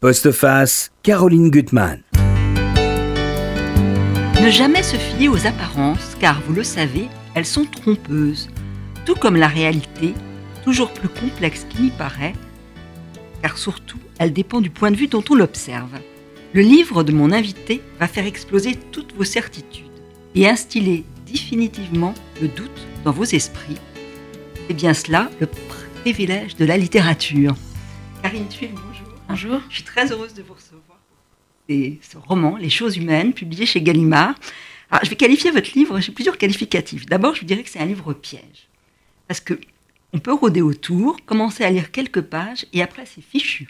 Postface, Caroline Gutmann. Ne jamais se fier aux apparences, car vous le savez, elles sont trompeuses. Tout comme la réalité, toujours plus complexe qu'il n'y paraît, car surtout, elle dépend du point de vue dont on l'observe. Le livre de mon invité va faire exploser toutes vos certitudes et instiller définitivement le doute dans vos esprits. C'est bien cela le privilège de la littérature. Karine bonjour. Je suis très heureuse de vous recevoir. C'est ce roman, Les choses humaines, publié chez Gallimard. Alors, je vais qualifier votre livre, j'ai plusieurs qualificatifs. D'abord, je dirais que c'est un livre piège. Parce que on peut rôder autour, commencer à lire quelques pages, et après, c'est fichu.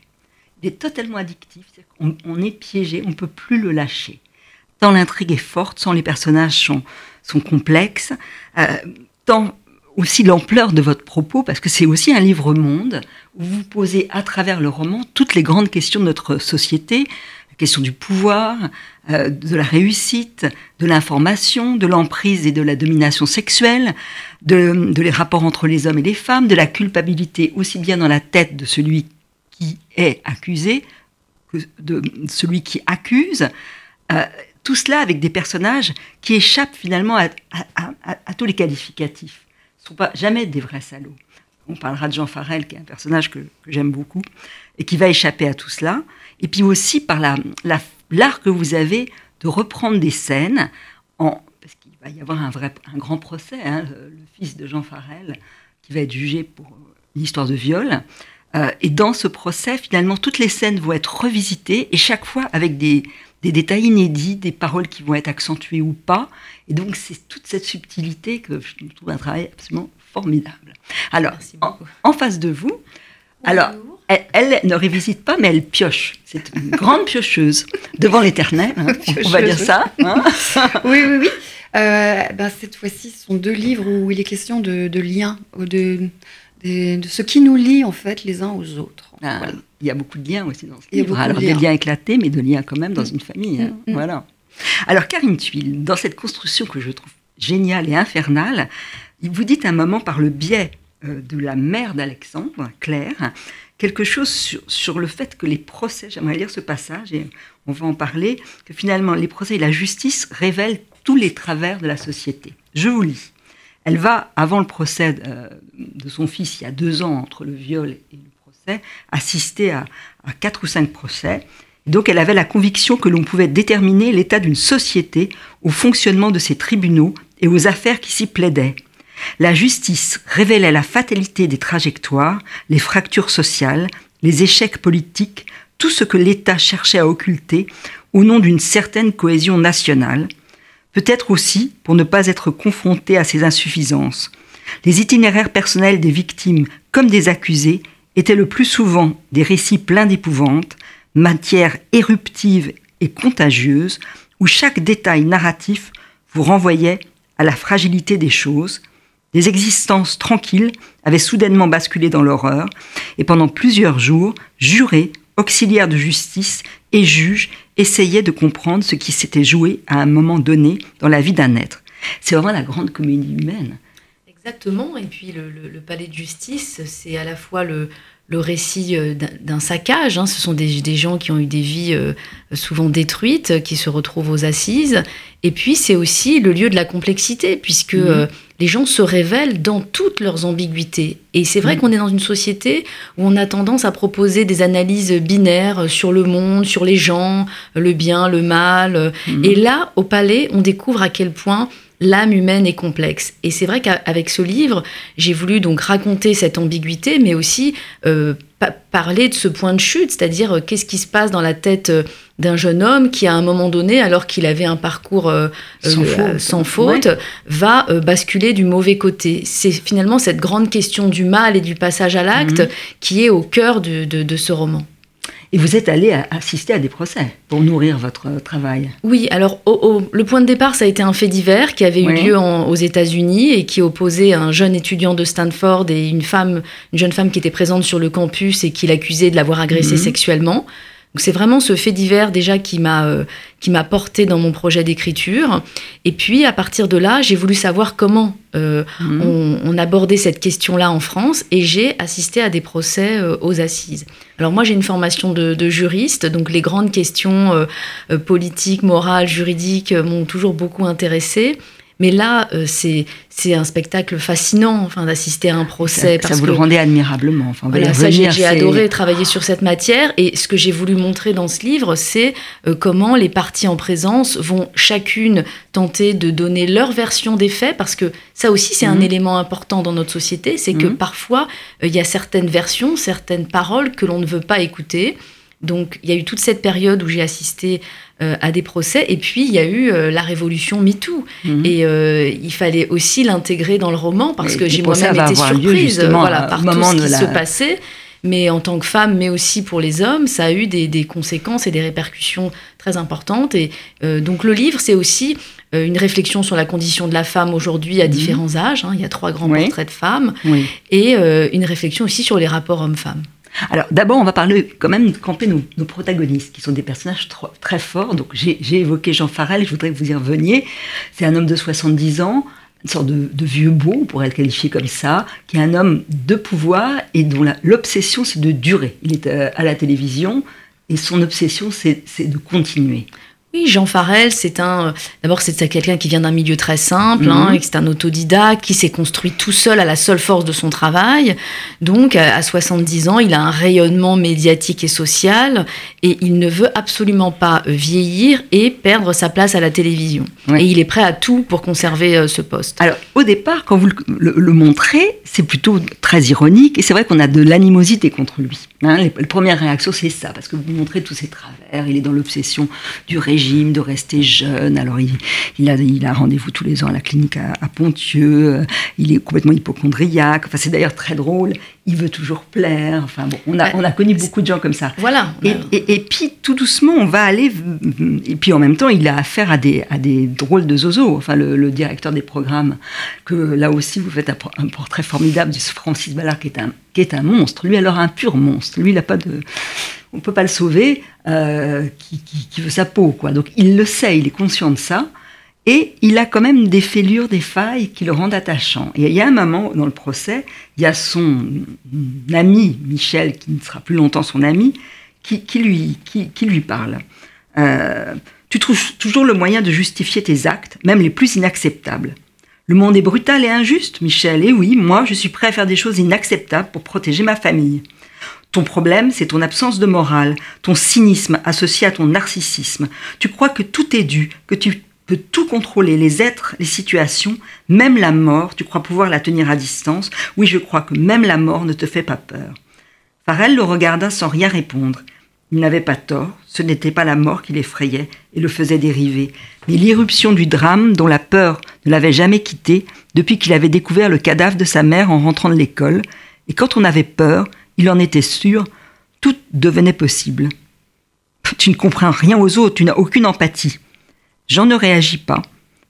Il est totalement addictif. On, on, est piégé, on ne peut plus le lâcher. Tant l'intrigue est forte, tant les personnages sont, sont complexes, euh, tant aussi l'ampleur de votre propos, parce que c'est aussi un livre-monde où vous posez à travers le roman toutes les grandes questions de notre société, la question du pouvoir, euh, de la réussite, de l'information, de l'emprise et de la domination sexuelle, de, les rapports entre les hommes et les femmes, de la culpabilité aussi bien dans la tête de celui qui est accusé que de celui qui accuse. Euh, tout cela avec des personnages qui échappent finalement à tous les qualificatifs. Ne sont pas jamais des vrais salauds. On parlera de Jean Farel, qui est un personnage que, j'aime beaucoup, et qui va échapper à tout cela. Et puis aussi par l'art la, que vous avez de reprendre des scènes, en, parce qu'il va y avoir un, vrai, un grand procès, hein, le, fils de Jean Farel, qui va être jugé pour une histoire de viol. Euh, et dans ce procès, finalement, toutes les scènes vont être revisitées, et chaque fois avec des, des détails inédits, des paroles qui vont être accentuées ou pas. Et donc, c'est toute cette subtilité que je trouve un travail absolument formidable. Alors, en, en, face de vous, alors, elle, elle, ne révisite pas, mais elle pioche. C'est une grande piocheuse devant l'éternel, hein, on va dire ça. Hein oui, oui, oui. Euh, ben, cette fois-ci, ce sont deux livres où il est question de, de liens, de, de, de, ce qui nous lie en fait les uns aux autres. Ah, voilà. Il y a beaucoup de liens aussi dans ce livre. Alors des liens éclatés, mais de liens quand même dans mmh. une famille. Hein. Mmh. Voilà. Alors Karine Tuile, dans cette construction que je trouve géniale et infernale, vous dites un moment par le biais euh, de la mère d'Alexandre, Claire, quelque chose sur, sur, le fait que les procès, j'aimerais lire ce passage et on va en parler, que finalement les procès et la justice révèlent tous les travers de la société. Je vous lis. Elle va, avant le procès de, de son fils, il y a deux ans, entre le viol et le procès, à quatre ou cinq procès. Donc elle avait la conviction que l'on pouvait déterminer l'état d'une société au fonctionnement de ses tribunaux et aux affaires qui s'y plaidaient. La justice révélait la fatalité des trajectoires, les fractures sociales, les échecs politiques, tout ce que l'État cherchait à occulter au nom d'une certaine cohésion nationale, peut-être aussi pour ne pas être confronté à ces insuffisances. Les itinéraires personnels des victimes comme des accusés étaient le plus souvent des récits pleins d'épouvante, matière éruptive et contagieuse, où chaque détail narratif vous renvoyait à la fragilité des choses, des existences tranquilles avaient soudainement basculé dans l'horreur, et pendant plusieurs jours, jurés, auxiliaires de justice et juges essayaient de comprendre ce qui s'était joué à un moment donné dans la vie d'un être. C'est vraiment la grande comédie humaine. Exactement, et puis le, le, le palais de justice, c'est à la fois le, le récit d'un saccage. Hein. Ce sont des, des, gens qui ont eu des vies euh, souvent détruites, qui se retrouvent aux assises. Et puis, c'est aussi le lieu de la complexité, puisque mmh. euh, les gens se révèlent dans toutes leurs ambiguïtés. Et c'est vrai mmh. qu'on est dans une société où on a tendance à proposer des analyses binaires sur le monde, sur les gens, le bien, le mal. Mmh. Et là, au palais, on découvre à quel point l'âme humaine est complexe. Et c'est vrai qu'avec ce livre, j'ai voulu donc raconter cette ambiguïté, mais aussi euh, pa parler de ce point de chute, c'est-à-dire euh, qu'est-ce qui se passe dans la tête euh, d'un jeune homme qui, à un moment donné, alors qu'il avait un parcours euh, sans faute, sans faute ouais. va basculer du mauvais côté. C'est finalement cette grande question du mal et du passage à l'acte mmh. qui est au cœur de, de, de ce roman. Et vous êtes allé assister à des procès pour nourrir votre travail. Oui, alors au, au, le point de départ, ça a été un fait divers qui avait eu lieu en, aux États-Unis et qui opposait un jeune étudiant de Stanford et une femme, une jeune femme qui était présente sur le campus et qui l'accusait de l'avoir agressé mmh. sexuellement. Donc c'est vraiment ce fait divers déjà qui m'a euh, qui m'a porté dans mon projet d'écriture. Et puis à partir de là, j'ai voulu savoir comment euh, Mhm. on, on abordait cette question-là en France et j'ai assisté à des procès euh, aux assises. Alors moi j'ai une formation de, de juriste, donc les grandes questions euh, euh, politiques, morales, juridiques m'ont toujours beaucoup intéressée. Mais là, euh, c'est c'est un spectacle fascinant, enfin d'assister à un procès ça, ça vous le rendez admirablement. Enfin, voilà, ça, j'ai adoré travailler sur cette matière et ce que j'ai voulu montrer dans ce livre, c'est euh, comment les parties en présence vont chacune tenter de donner leur version des faits, parce que ça aussi c'est un Mhm. élément important dans notre société, c'est que Mhm. parfois euh, il y a certaines versions, certaines paroles que l'on ne veut pas écouter. Donc il y a eu toute cette période où j'ai assisté euh, à des procès et puis il y a eu euh, la révolution MeToo Mhm. et euh, il fallait aussi l'intégrer dans le roman parce Et que j'ai moi-même été surprise voilà, par tout ce qui la- se passait. Mais en tant que femme, mais aussi pour les hommes, ça a eu des, des conséquences et des répercussions très importantes. Et donc le livre, c'est aussi une réflexion sur la condition de la femme aujourd'hui à Mhm. différents âges. hein. Il y a trois grands Oui. portraits de femmes. Oui. Et une réflexion aussi sur les rapports hommes-femmes. Alors d'abord, on va parler quand même de camper nos, nos protagonistes, qui sont des personnages très forts. Donc j'ai évoqué Jean Farel, je voudrais que vous y reveniez. C'est un homme de 70 ans, une sorte de, vieux beau, on pourrait le qualifier comme ça, qui est un homme de pouvoir et dont l'obsession c'est de durer. Il est euh, à la télévision et son obsession c'est de continuer. Oui, Jean Farel, c'est un. D'abord, c'est quelqu'un qui vient d'un milieu très simple, hein, Mhm. c'est un autodidacte, qui s'est construit tout seul à la seule force de son travail. Donc, à à 70 ans, il a un rayonnement médiatique et social, et il ne veut absolument pas euh, vieillir et perdre sa place à la télévision. Ouais. Et il est prêt à tout pour conserver euh, ce poste. Alors, au départ, quand vous le, le- le montrez, c'est plutôt très ironique, et c'est vrai qu'on a de l'animosité contre lui. Hein, les, les premières réactions, c'est ça, parce que vous montrez tous ses travers, il est dans l'obsession du régime, de rester jeune, alors il, il a, il a rendez-vous tous les ans à la clinique à, à Pontieux, euh, il est complètement hypochondriaque, enfin c'est d'ailleurs très drôle, il veut toujours plaire, enfin bon, on a, Ouais. on a connu beaucoup de gens comme ça. Voilà. Et, et- et puis tout doucement, on va aller. Et puis en même temps, il a affaire à des, à des drôles de zozo. Enfin, le, le directeur des programmes, que là aussi vous faites un, por- un portrait formidable de ce Francis Ballard, qui est un, qui est un monstre. Lui, alors un pur monstre. Lui, il a pas de. On peut pas le sauver, euh, qui, veut sa peau, quoi. Donc il le sait, il est conscient de ça. Et il a quand même des fêlures, des failles qui le rendent attachant. Et il y a un moment dans le procès, il y a son ami, Michel, qui ne sera plus longtemps son ami, qui, lui, qui lui parle. Euh, tu trouves toujours le moyen de justifier tes actes, même les plus inacceptables. Le monde est brutal et injuste, Michel, et oui, moi, je suis prêt à faire des choses inacceptables pour protéger ma famille. Ton problème, c'est ton absence de morale, ton cynisme associé à ton narcissisme. Tu crois que tout est dû, que tu peux tout contrôler, les êtres, les situations, même la mort, tu crois pouvoir la tenir à distance. Oui, je crois que même la mort ne te fait pas peur. Farrell le regarda sans rien répondre. Il n'avait pas tort, ce n'était pas la mort qui l'effrayait et le faisait dériver, mais l'irruption du drame dont la peur ne l'avait jamais quitté depuis qu'il avait découvert le cadavre de sa mère en rentrant de l'école, et quand on avait peur, il en était sûr, tout devenait possible. Tu ne comprends rien aux autres, tu n'as aucune empathie. Jean ne réagit pas.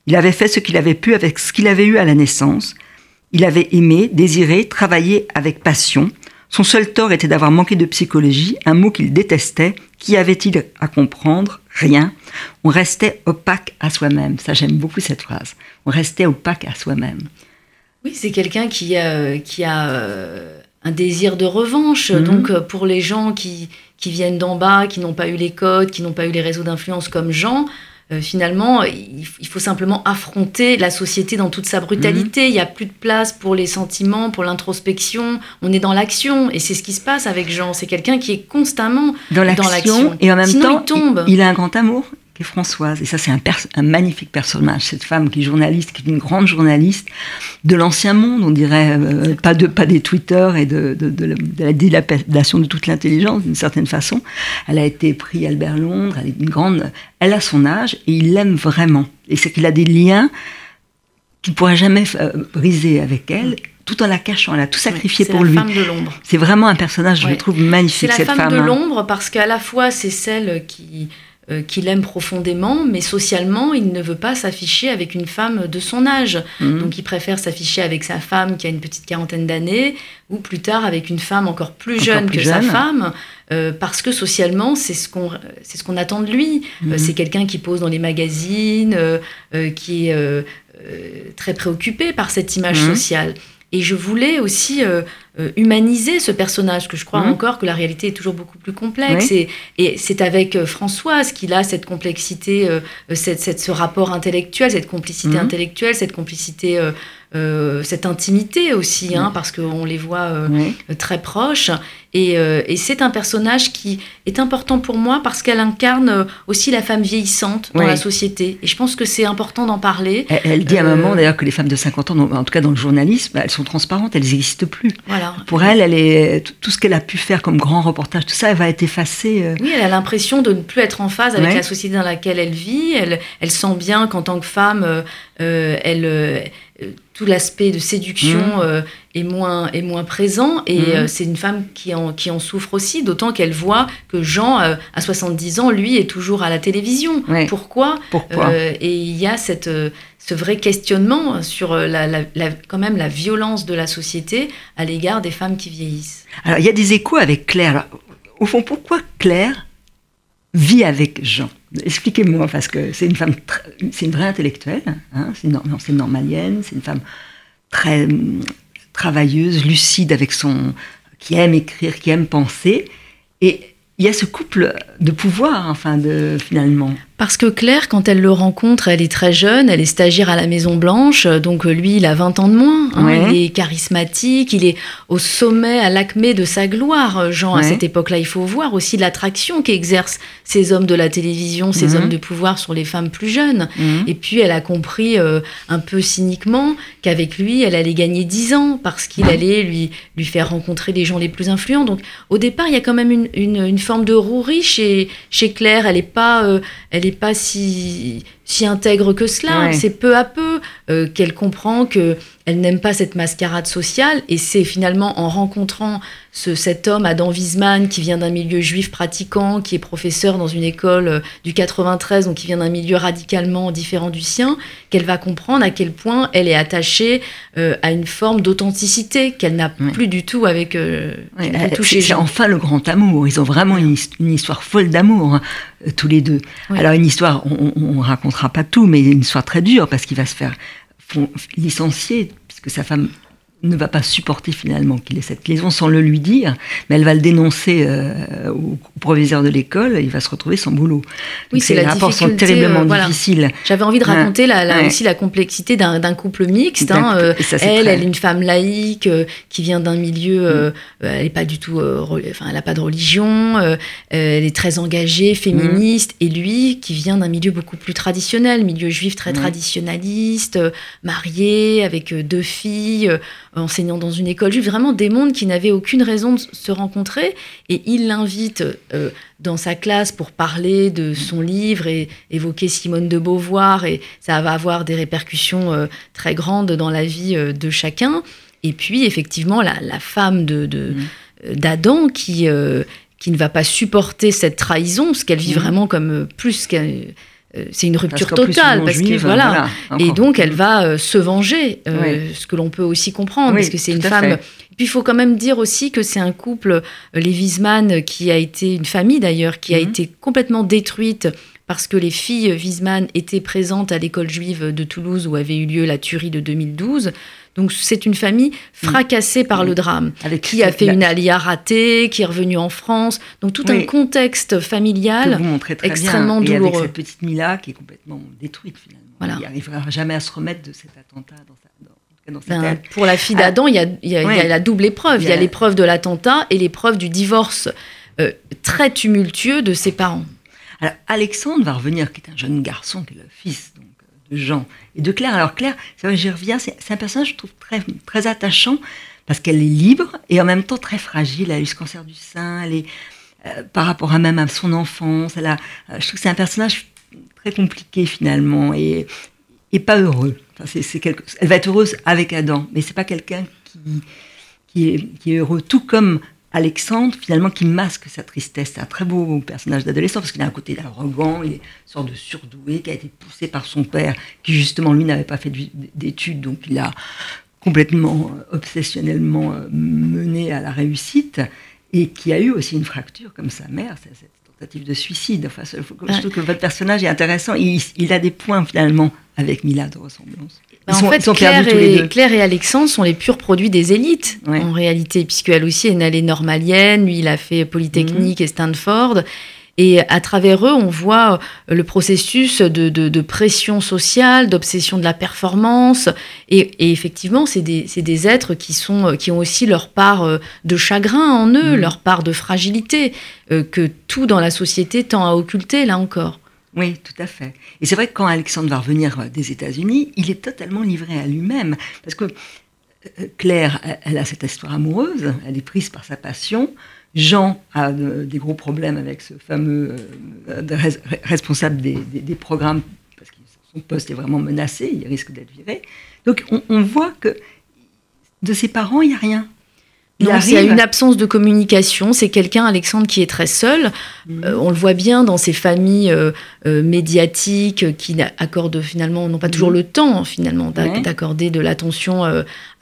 Il avait fait ce qu'il avait pu avec ce qu'il avait eu à la naissance. Il avait aimé, désiré, travaillé avec passion. Son seul tort était d'avoir manqué de psychologie, un mot qu'il détestait. Qu'y avait-il à comprendre? Rien. On restait opaque à soi-même. Ça, j'aime beaucoup cette phrase. On restait opaque à soi-même. Oui, c'est quelqu'un qui a, qui a euh, un désir de revanche. Mhm. Donc, euh, pour les gens qui, qui viennent d'en bas, qui n'ont pas eu les codes, qui n'ont pas eu les réseaux d'influence comme Jean, euh, finalement, il, il faut simplement affronter la société dans toute sa brutalité. Il n'y a plus de place pour les sentiments, pour l'introspection. On est dans l'action. Et c'est ce qui se passe avec Jean. C'est quelqu'un qui est constamment Dans l'action, et en même Sinon, temps, il tombe. il a un grand amour, Françoise. Et ça, c'est un, magnifique personnage. Cette femme qui est journaliste, qui est une grande journaliste de l'ancien monde, on dirait, euh, pas, de, pas des Twitter et de la dilapidation de toute l'intelligence, d'une certaine façon. Elle a été pris Albert Londres, elle est une grande. Elle a son âge et il l'aime vraiment. Et c'est qu'il a des liens qu'il ne pourra jamais euh, briser avec elle, tout en la cachant. Elle a tout sacrifié c'est pour la lui. femme de l'ombre. C'est vraiment un personnage, je le trouve C'est magnifique, la cette femme, femme. de hein. l'ombre parce qu'à la fois c'est celle qui euh, qu'il aime profondément, mais socialement, il ne veut pas s'afficher avec une femme de son âge. Mhm. Donc il préfère s'afficher avec sa femme qui a une petite quarantaine d'années, ou plus tard avec une femme encore plus Encore jeune plus que sa femme, euh, parce que socialement, c'est ce qu'on c'est ce qu'on attend de lui. Mhm. Euh, c'est quelqu'un qui pose dans les magazines, euh, qui est très préoccupé par cette image Mhm. sociale. Et je voulais aussi euh, euh, humaniser ce personnage, que je crois Mhm. encore que la réalité est toujours beaucoup plus complexe. Et, et c'est avec euh, Françoise qu'il a cette complexité, euh, cette, cette- ce rapport intellectuel, cette complicité Mhm. intellectuelle, cette complicité, euh, cette intimité aussi, hein, parce qu'on les voit euh, Oui. très proches. Et, euh, et c'est un personnage qui est important pour moi parce qu'elle incarne aussi la femme vieillissante dans Oui. la société. Et je pense que c'est important d'en parler. Elle, elle dit à un moment d'ailleurs que les femmes de 50 ans, en tout cas dans le journalisme, elles sont transparentes, elles n'existent plus. Voilà. Pour elle, elle est, tout- ce qu'elle a pu faire comme grand reportage, tout ça, elle va être effacé. euh, Oui, elle a l'impression de ne plus être en phase avec la société dans laquelle elle vit. Elle, elle sent bien qu'en tant que femme, elle, tout l'aspect de séduction Mhm. euh, est, moins, est moins présent. Et Mhm. euh, c'est une femme qui en, qui en souffre aussi, d'autant qu'elle voit que Jean, euh, à 70 ans, lui, est toujours à la télévision. Ouais. Pourquoi Pourquoi? Euh, Et il y a cette, ce vrai questionnement sur la, la- la- quand même la violence de la société à l'égard des femmes qui vieillissent. Alors, il y a des échos avec Claire. Alors, au fond, pourquoi Claire vit avec Jean Expliquez-moi, parce que c'est une femme, c'est une vraie intellectuelle, hein, c'est une, normalienne, c'est une femme très travailleuse, lucide, avec son, qui aime écrire, qui aime penser. Et il y a ce couple de pouvoir, enfin, de, finalement. Parce que Claire, quand elle le rencontre, elle est très jeune, elle est stagiaire à la Maison Blanche, donc euh, lui, il a 20 ans de moins. hein. Ouais. Il est charismatique, il est au sommet, à l'acmé de sa gloire, euh, Jean, à cette époque-là. Il faut voir aussi l'attraction qu'exercent ces hommes de la télévision, ces Mhm. hommes de pouvoir sur les femmes plus jeunes. Mhm. Et puis, elle a compris euh, un peu cyniquement qu'avec lui, elle allait gagner 10 ans parce qu'il allait lui, lui faire rencontrer les gens les plus influents. Donc, au départ, il y a quand même une, une, une forme de rouerie chez, chez Claire. Elle n'est pas, euh, elle est pas si, si intègre que cela. Ouais. C'est peu à peu euh, qu'elle comprend que elle n'aime pas cette mascarade sociale. Et c'est finalement en rencontrant ce, cet homme, Adam Wiesmann, qui vient d'un milieu juif pratiquant, qui est professeur dans une école euh, du 93, donc qui vient d'un milieu radicalement différent du sien, qu'elle va comprendre à quel point elle est attachée euh, à une forme d'authenticité qu'elle n'a Ouais. plus du tout avec Ouais, c'est enfin le grand amour. Ils ont vraiment une, his- une histoire folle d'amour, hein, tous les deux. Oui. Alors, une histoire, on ne racontera pas tout, mais une histoire très dure parce qu'il va se faire licencier, puisque sa femme ne va pas supporter finalement qu'il ait cette liaison sans le lui dire, mais elle va le dénoncer euh, au, proviseur de l'école et il va se retrouver sans boulot. Oui, c'est les la rapports sont terriblement euh, voilà. difficiles. J'avais envie de Ouais. raconter Ouais. aussi la complexité d'un couple mixte. Hein, euh, ça, elle, très- elle est une femme laïque qui vient d'un milieu, euh, elle n'est pas du tout, enfin, elle n'a pas de religion, elle est très engagée, féministe. Et lui, qui vient d'un milieu beaucoup plus traditionnel, milieu juif très Ouais. traditionnaliste, marié avec deux filles, enseignant dans une école juive, vraiment des mondes qui n'avaient aucune raison de se rencontrer. Et il l'invite euh, dans sa classe pour parler de son livre et évoquer Simone de Beauvoir. Et ça va avoir des répercussions euh, très grandes dans la vie euh, de chacun. Et puis, effectivement, la, la femme de, euh, d'Adam qui, euh, qui ne va pas supporter cette trahison, parce qu'elle vit Mhm. vraiment comme euh, plus qu'un- euh, c'est une rupture Parce totale parce que juive, voilà, et donc, elle va euh, se venger, euh, Oui. ce que l'on peut aussi comprendre, Oui, parce que c'est une femme. fait. Puis il faut quand même dire aussi que c'est un couple, euh, les Wiesmann, qui a été une famille d'ailleurs, qui a Mhm. été complètement détruite parce que les filles Wiesmann étaient présentes à l'école juive de Toulouse où avait eu lieu la tuerie de 2012. Donc c'est une famille fracassée par Mhm. le drame, Avec qui a fait la- une alia ratée, qui est revenue en France. Donc tout un contexte familial. très extrêmement bien. Et douloureux. avec cette petite Mila qui est complètement détruite finalement. Voilà. Il n'arrivera jamais à se remettre de cet attentat dans sa, dans, Ben, pour la fille Ah. d'Adam, il y a, y y la double épreuve. Il y a- a l'épreuve de l'attentat et l'épreuve du divorce euh, très tumultueux de ses parents. Alors, Alexandre va revenir, qui est un jeune garçon, qui est le fils donc, Jean et de Claire. Alors, Claire, j'y reviens, c'est un personnage, je trouve, très, très attachant, parce qu'elle est libre et en même temps très fragile. Elle a eu ce cancer du sein, elle est, euh, par rapport à même à son enfance, elle a, euh, je trouve que c'est un personnage très compliqué finalement et, et pas heureux. Enfin, c'est, c'est quelque- elle va être heureuse avec Adam, mais c'est pas quelqu'un qui, qui, est, qui est heureux, tout comme Alexandre, finalement, qui masque sa tristesse. C'est un très beau personnage d'adolescent parce qu'il a un côté arrogant, il est une sorte de surdoué qui a été poussé par son père, qui justement, lui, n'avait pas fait d'études, donc il a complètement euh, obsessionnellement euh, mené à la réussite et qui a eu aussi une fracture comme sa mère, cette tentative de suicide. Enfin, je trouve que votre personnage est intéressant. Il, a des points finalement avec Mila de ressemblance. Ils en fait, Claire, et, Claire, et, Alexandre sont les purs produits des élites, en réalité, puisqu'elle aussi est allée normalienne, lui, il a fait Polytechnique mhm. et Stanford. Et à travers eux, on voit euh, le processus de, pression sociale, d'obsession de la performance. Et, effectivement, c'est des, êtres qui, sont, euh, qui ont aussi leur part euh, de chagrin en eux, mhm. leur part de fragilité, que tout dans la société tend à occulter, là encore. Oui, tout à fait. Et c'est vrai que quand Alexandre va revenir des États-Unis, il est totalement livré à lui-même. Parce que Claire, elle a cette histoire amoureuse, elle est prise par sa passion. Jean a des gros problèmes avec ce fameux euh, responsable des, programmes, parce que son poste est vraiment menacé, il risque d'être viré. Donc on, voit que de ses parents, il n'y a rien. Il y a une absence de communication. C'est quelqu'un, Alexandre, qui est très seul. Mhm. Euh, on le voit bien dans ces familles euh, médiatiques qui accordent finalement, n'ont pas toujours mhm. le temps finalement d'accorder de l'attention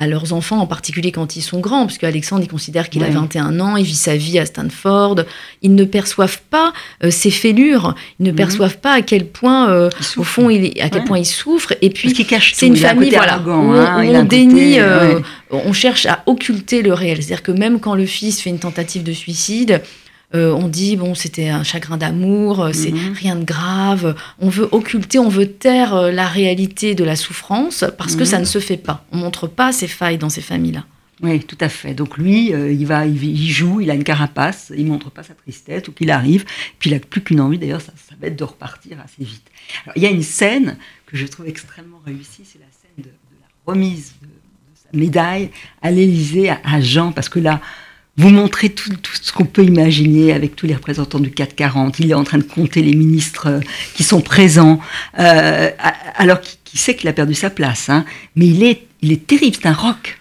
à leurs enfants, en particulier quand ils sont grands, parce qu'Alexandre, il considère qu'il a 21 ans, il vit sa vie à Stanford. Ils ne perçoivent pas euh, ses fêlures, ils ne mhm. perçoivent pas à quel point, euh, au fond, il, à quel point il souffre. Et puis, c'est une famille voilà, où, hein, on, dénie, euh, on cherche à occulter le réel. C'est-à-dire que même quand le fils fait une tentative de suicide, euh, on dit bon c'était un chagrin d'amour, euh, c'est mhm. rien de grave. On veut occulter, on veut taire euh, la réalité de la souffrance parce que ça mhm. ne se fait pas. On montre pas ces failles dans ces familles-là. Oui, tout à fait. Donc lui, il va, il, joue, il a une carapace, il montre pas sa tristesse ou qu'il arrive. Puis il a plus qu'une envie, d'ailleurs, ça, ça, va être de repartir assez vite. il y a une scène que je trouve extrêmement réussie, c'est la scène de, la remise médaille à l'Élysée à Jean, parce que là, vous montrez tout, ce qu'on peut imaginer avec tous les représentants du 440. Il est en train de compter les ministres euh, qui sont présents, euh, alors qu'il sait qu'il a perdu sa place. Hein. Mais il est, il est terrible, c'est un rock.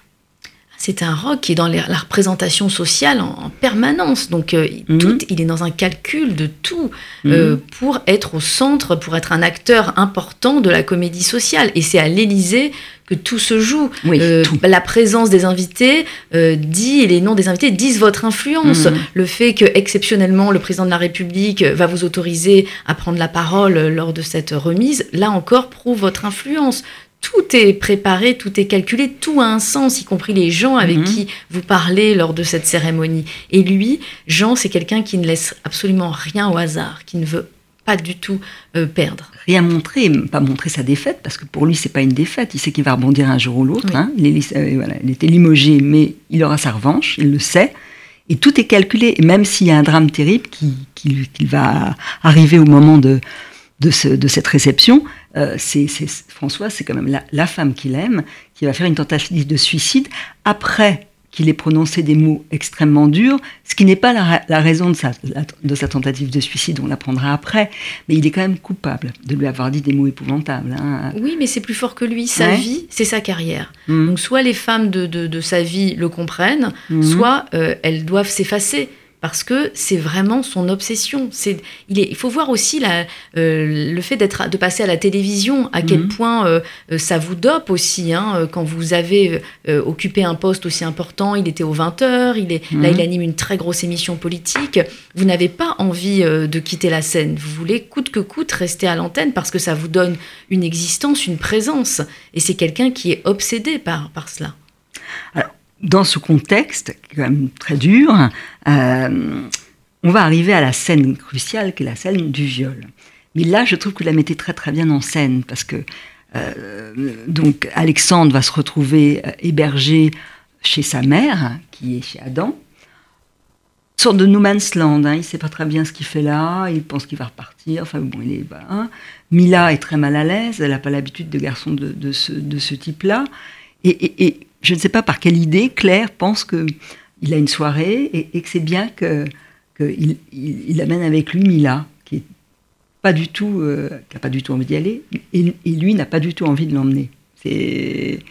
C'est un rock qui est dans la représentation sociale en, permanence. Donc, euh, mhm. tout, il est dans un calcul de tout mhm. pour être au centre, pour être un acteur important de la comédie sociale. Et c'est à l'Élysée que tout se joue. Euh, la présence des invités euh, dit, les noms des invités disent votre influence. Mhm. Le fait que exceptionnellement le président de la République va vous autoriser à prendre la parole lors de cette remise, là encore prouve votre influence. Tout est préparé, tout est calculé, tout a un sens, y compris les gens avec mhm. qui vous parlez lors de cette cérémonie. Et lui, Jean, c'est quelqu'un qui ne laisse absolument rien au hasard, qui ne veut pas du tout euh, perdre. Rien montrer, pas montrer sa défaite, parce que pour lui, c'est pas une défaite. Il sait qu'il va rebondir un jour ou l'autre. Hein. Il, euh, voilà, il était limogé, mais il aura sa revanche, il le sait. Et tout est calculé, même s'il y a un drame terrible qui, qui, va arriver au moment de, de, ce, de cette réception, euh, c'est François, c'est quand même la, la femme qu'il aime, qui va faire une tentative de suicide après qu'il ait prononcé des mots extrêmement durs, ce qui n'est pas la, raison de sa, de sa, tentative de suicide, on l'apprendra après, mais il est quand même coupable de lui avoir dit des mots épouvantables. Hein. Oui, mais c'est plus fort que lui. Sa vie, c'est sa carrière. Mmh. Donc soit les femmes de, de, sa vie le comprennent, mmh. soit euh, elles doivent s'effacer parce que c'est vraiment son obsession. C'est, il, est, il faut voir aussi la, euh, le fait d'être, de passer à la télévision, à quel mhm. point euh, euh, ça vous dope aussi. Hein, quand vous avez occupé un poste aussi important, il était aux 20h, il est, là il mhm. anime une très grosse émission politique, vous n'avez pas envie de quitter la scène. Vous voulez coûte que coûte rester à l'antenne parce que ça vous donne une existence, une présence. Et c'est quelqu'un qui est obsédé par, par cela. Alors, dans ce contexte, très dur, euh, on va arriver à la scène cruciale, qui est la scène du viol. Mais là, je trouve que la mettez très très bien en scène, parce que euh, donc Alexandre va se retrouver euh, hébergé chez sa mère, qui est chez Adam. Une sorte de no man's land, hein. il ne sait pas très bien ce qu'il fait là, il pense qu'il va repartir, enfin bon, il est... Hein. Mila est très mal à l'aise, elle n'a pas l'habitude de garçons de, ce, de ce type-là, et, je ne sais pas par quelle idée Claire pense qu'il a une soirée et, que c'est bien qu'il il, amène avec lui Mila, qui est pas du tout, euh, qui pas du tout envie d'y aller, et, lui n'a pas du tout envie de l'emmener.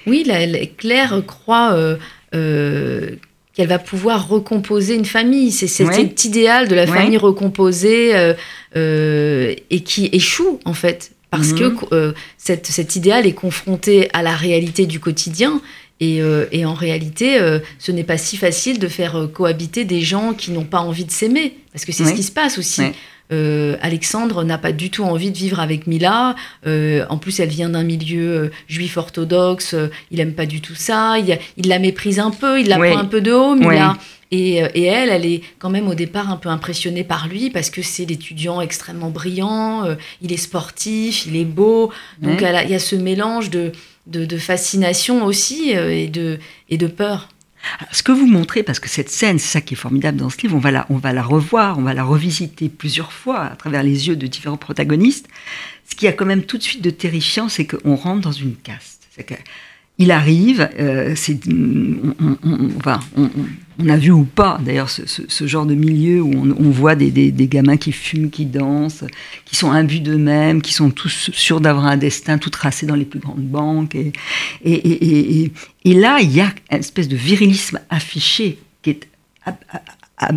Oui, Claire croit euh, euh, qu'elle va pouvoir recomposer une famille. C'est cet idéal de la famille recomposée et qui échoue en fait parce que mhm. cet idéal est confronté à la réalité du quotidien euh, et, en réalité, euh, ce n'est pas si facile de faire euh, cohabiter des gens qui n'ont pas envie de s'aimer, parce que c'est ce qui se passe aussi. Alexandre n'a pas du tout envie de vivre avec Mila. en plus, elle vient d'un milieu juif orthodoxe. il aime pas du tout ça. Il, la méprise un peu. Il la prend un peu de haut, Mila. Et, elle, elle est quand même au départ un peu impressionnée par lui parce que c'est l'étudiant extrêmement brillant. il est sportif, il est beau. Donc il y a ce mélange de de, fascination aussi euh, et, de, et de peur. Ce que vous montrez, parce que cette scène, c'est ça qui est formidable dans ce livre, on va, la, on va la revoir, on va la revisiter plusieurs fois à travers les yeux de différents protagonistes. Ce qui a quand même tout de suite de terrifiant, c'est qu'on rentre dans une caste. Il arrive, euh, c'est, on, a vu ou pas d'ailleurs ce, genre de milieu où on, voit des, gamins qui fument, qui dansent, qui sont imbus d'eux-mêmes, qui sont tous sûrs d'avoir un destin tout tracé dans les plus grandes banques. Et, et, et, là, il y a une espèce de virilisme affiché qui est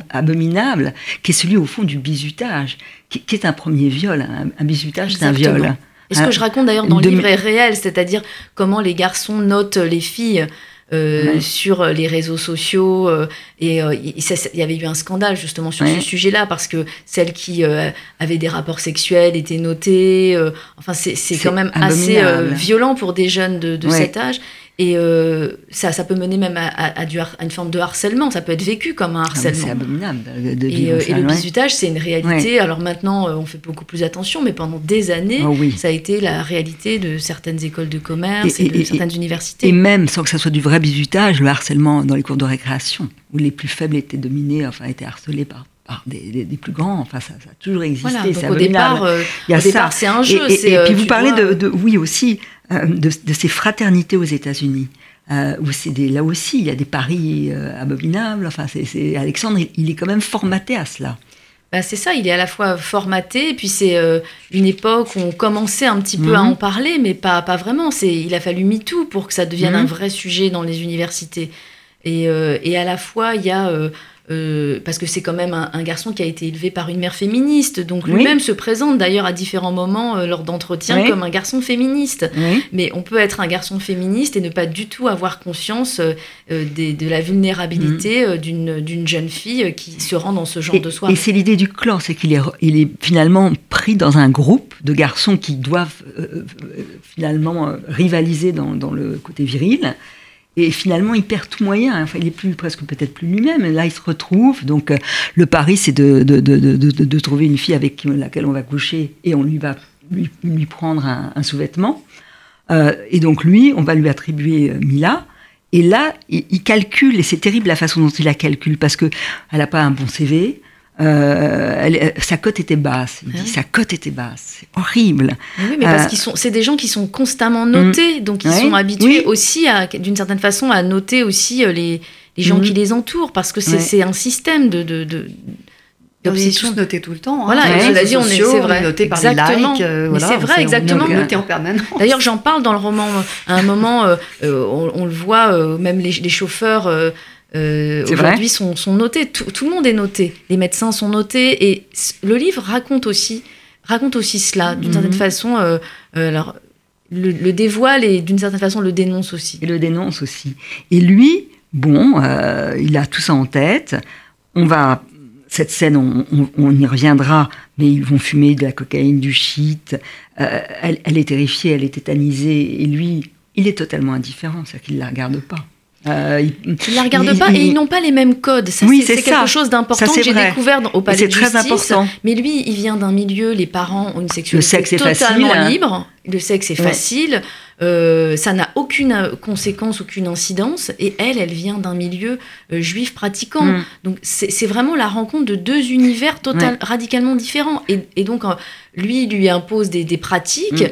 abominable, qui est celui au fond du bizutage, qui, est un premier viol. Un, un bizutage, c'est un viol. Et ce que je raconte d'ailleurs dans le livre est réel, c'est-à-dire comment les garçons notent les filles. Euh, sur les réseaux sociaux euh, et euh, il y avait eu un scandale justement sur ce sujet-là parce que celles qui avaient des rapports sexuels étaient notées enfin c'est quand même assez violent pour des jeunes de, de cet âge et euh, ça, ça peut mener même à, du, une forme de harcèlement. Ça peut être vécu comme un ah, harcèlement. c'est abominable. De, et, euh, et, le bizutage, c'est une réalité. Alors maintenant, euh, on fait beaucoup plus attention, mais pendant des années, oh ça a été la réalité de certaines écoles de commerce et, de certaines universités. Et même sans que ça soit du vrai bizutage, le harcèlement dans les cours de récréation, où les plus faibles étaient dominés, enfin étaient harcelés par des, plus grands. Enfin, ça, a toujours existé. Voilà, au départ, c'est un jeu. Et, puis vous parlez de, de, oui aussi, euh, de, ces fraternités aux États-Unis. Euh, où c'est là aussi, il y a des paris euh, abominables. Enfin, c'est Alexandre, il, est quand même formaté à cela. Bah, c'est ça, il est à la fois formaté, et puis c'est une époque où on commençait un petit peu à mhm. en parler, mais pas, pas vraiment. Il a fallu MeToo pour que ça devienne un mhm. vrai sujet dans les universités. Et, et à la fois, il y a euh, parce que c'est quand même un, garçon qui a été élevé par une mère féministe, donc lui-même se présente d'ailleurs à différents moments euh, lors d'entretiens comme un garçon féministe. Mais on peut être un garçon féministe et ne pas du tout avoir conscience euh, de la vulnérabilité mm. d'une jeune fille qui se rend dans ce genre de soirée. Et c'est l'idée du clan, c'est qu'il est, il est finalement pris dans un groupe de garçons qui doivent finalement rivaliser dans, dans le côté viril. Et finalement, il perd tout moyen. Il est plus presque peut-être plus lui-même. Là, il se retrouve. Donc, euh, le pari, c'est de, de, de, de, trouver une fille avec laquelle on va coucher et on lui va lui, lui prendre un, sous-vêtement. Euh, et donc, lui, on va lui attribuer euh, Mila. Et là, il, il calcule, et c'est terrible la façon dont il la calcule, parce qu'elle n'a pas un bon CV, euh, sa cote était basse. Il dit, ah sa cote était basse. C'est horrible. Oui, mais parce euh, qu'ils sont, c'est des gens qui sont constamment notés, mm. donc ils sont habitués aussi, d'une certaine façon, à noter aussi euh, les, les gens mm. qui les entourent, parce que c'est un système de, de, de on est tous notés tout le temps. Hein. Voilà, on est, c'est vrai, noté par exactement. les likes. c'est vrai, exactement. Noté en permanence. D'ailleurs, j'en parle dans le roman. À un moment, on, le voit, même les, les chauffeurs euh, aujourd'hui sont, sont, notés. Tout, le monde est noté. Les médecins sont notés. Et le livre raconte aussi, raconte aussi cela, d'une certaine mhm. façon. Euh, euh, alors, le, dévoile et d'une certaine façon le dénonce aussi. Et le dénonce aussi. Et lui, bon, il a tout ça en tête. On va. Cette scène, on, y reviendra, mais ils vont fumer de la cocaïne, du shit. Elle, elle, est terrifiée, elle est tétanisée. Et lui, il est totalement indifférent, c'est-à-dire qu'il ne la regarde pas. Euh, ils ne la regardent pas et ils n'ont pas les mêmes codes. Ça, oui, c'est quelque chose d'important que j'ai découvert au palais de justice. Très important. Mais lui, il vient d'un milieu, les parents ont une sexualité totalement hein. libre. Le sexe est facile. Euh, ça n'a aucune conséquence, aucune incidence. Et elle, elle vient d'un milieu euh, juif pratiquant. Mm. Donc c'est vraiment la rencontre de deux univers total, radicalement différents. Et, donc lui, lui impose des, pratiques.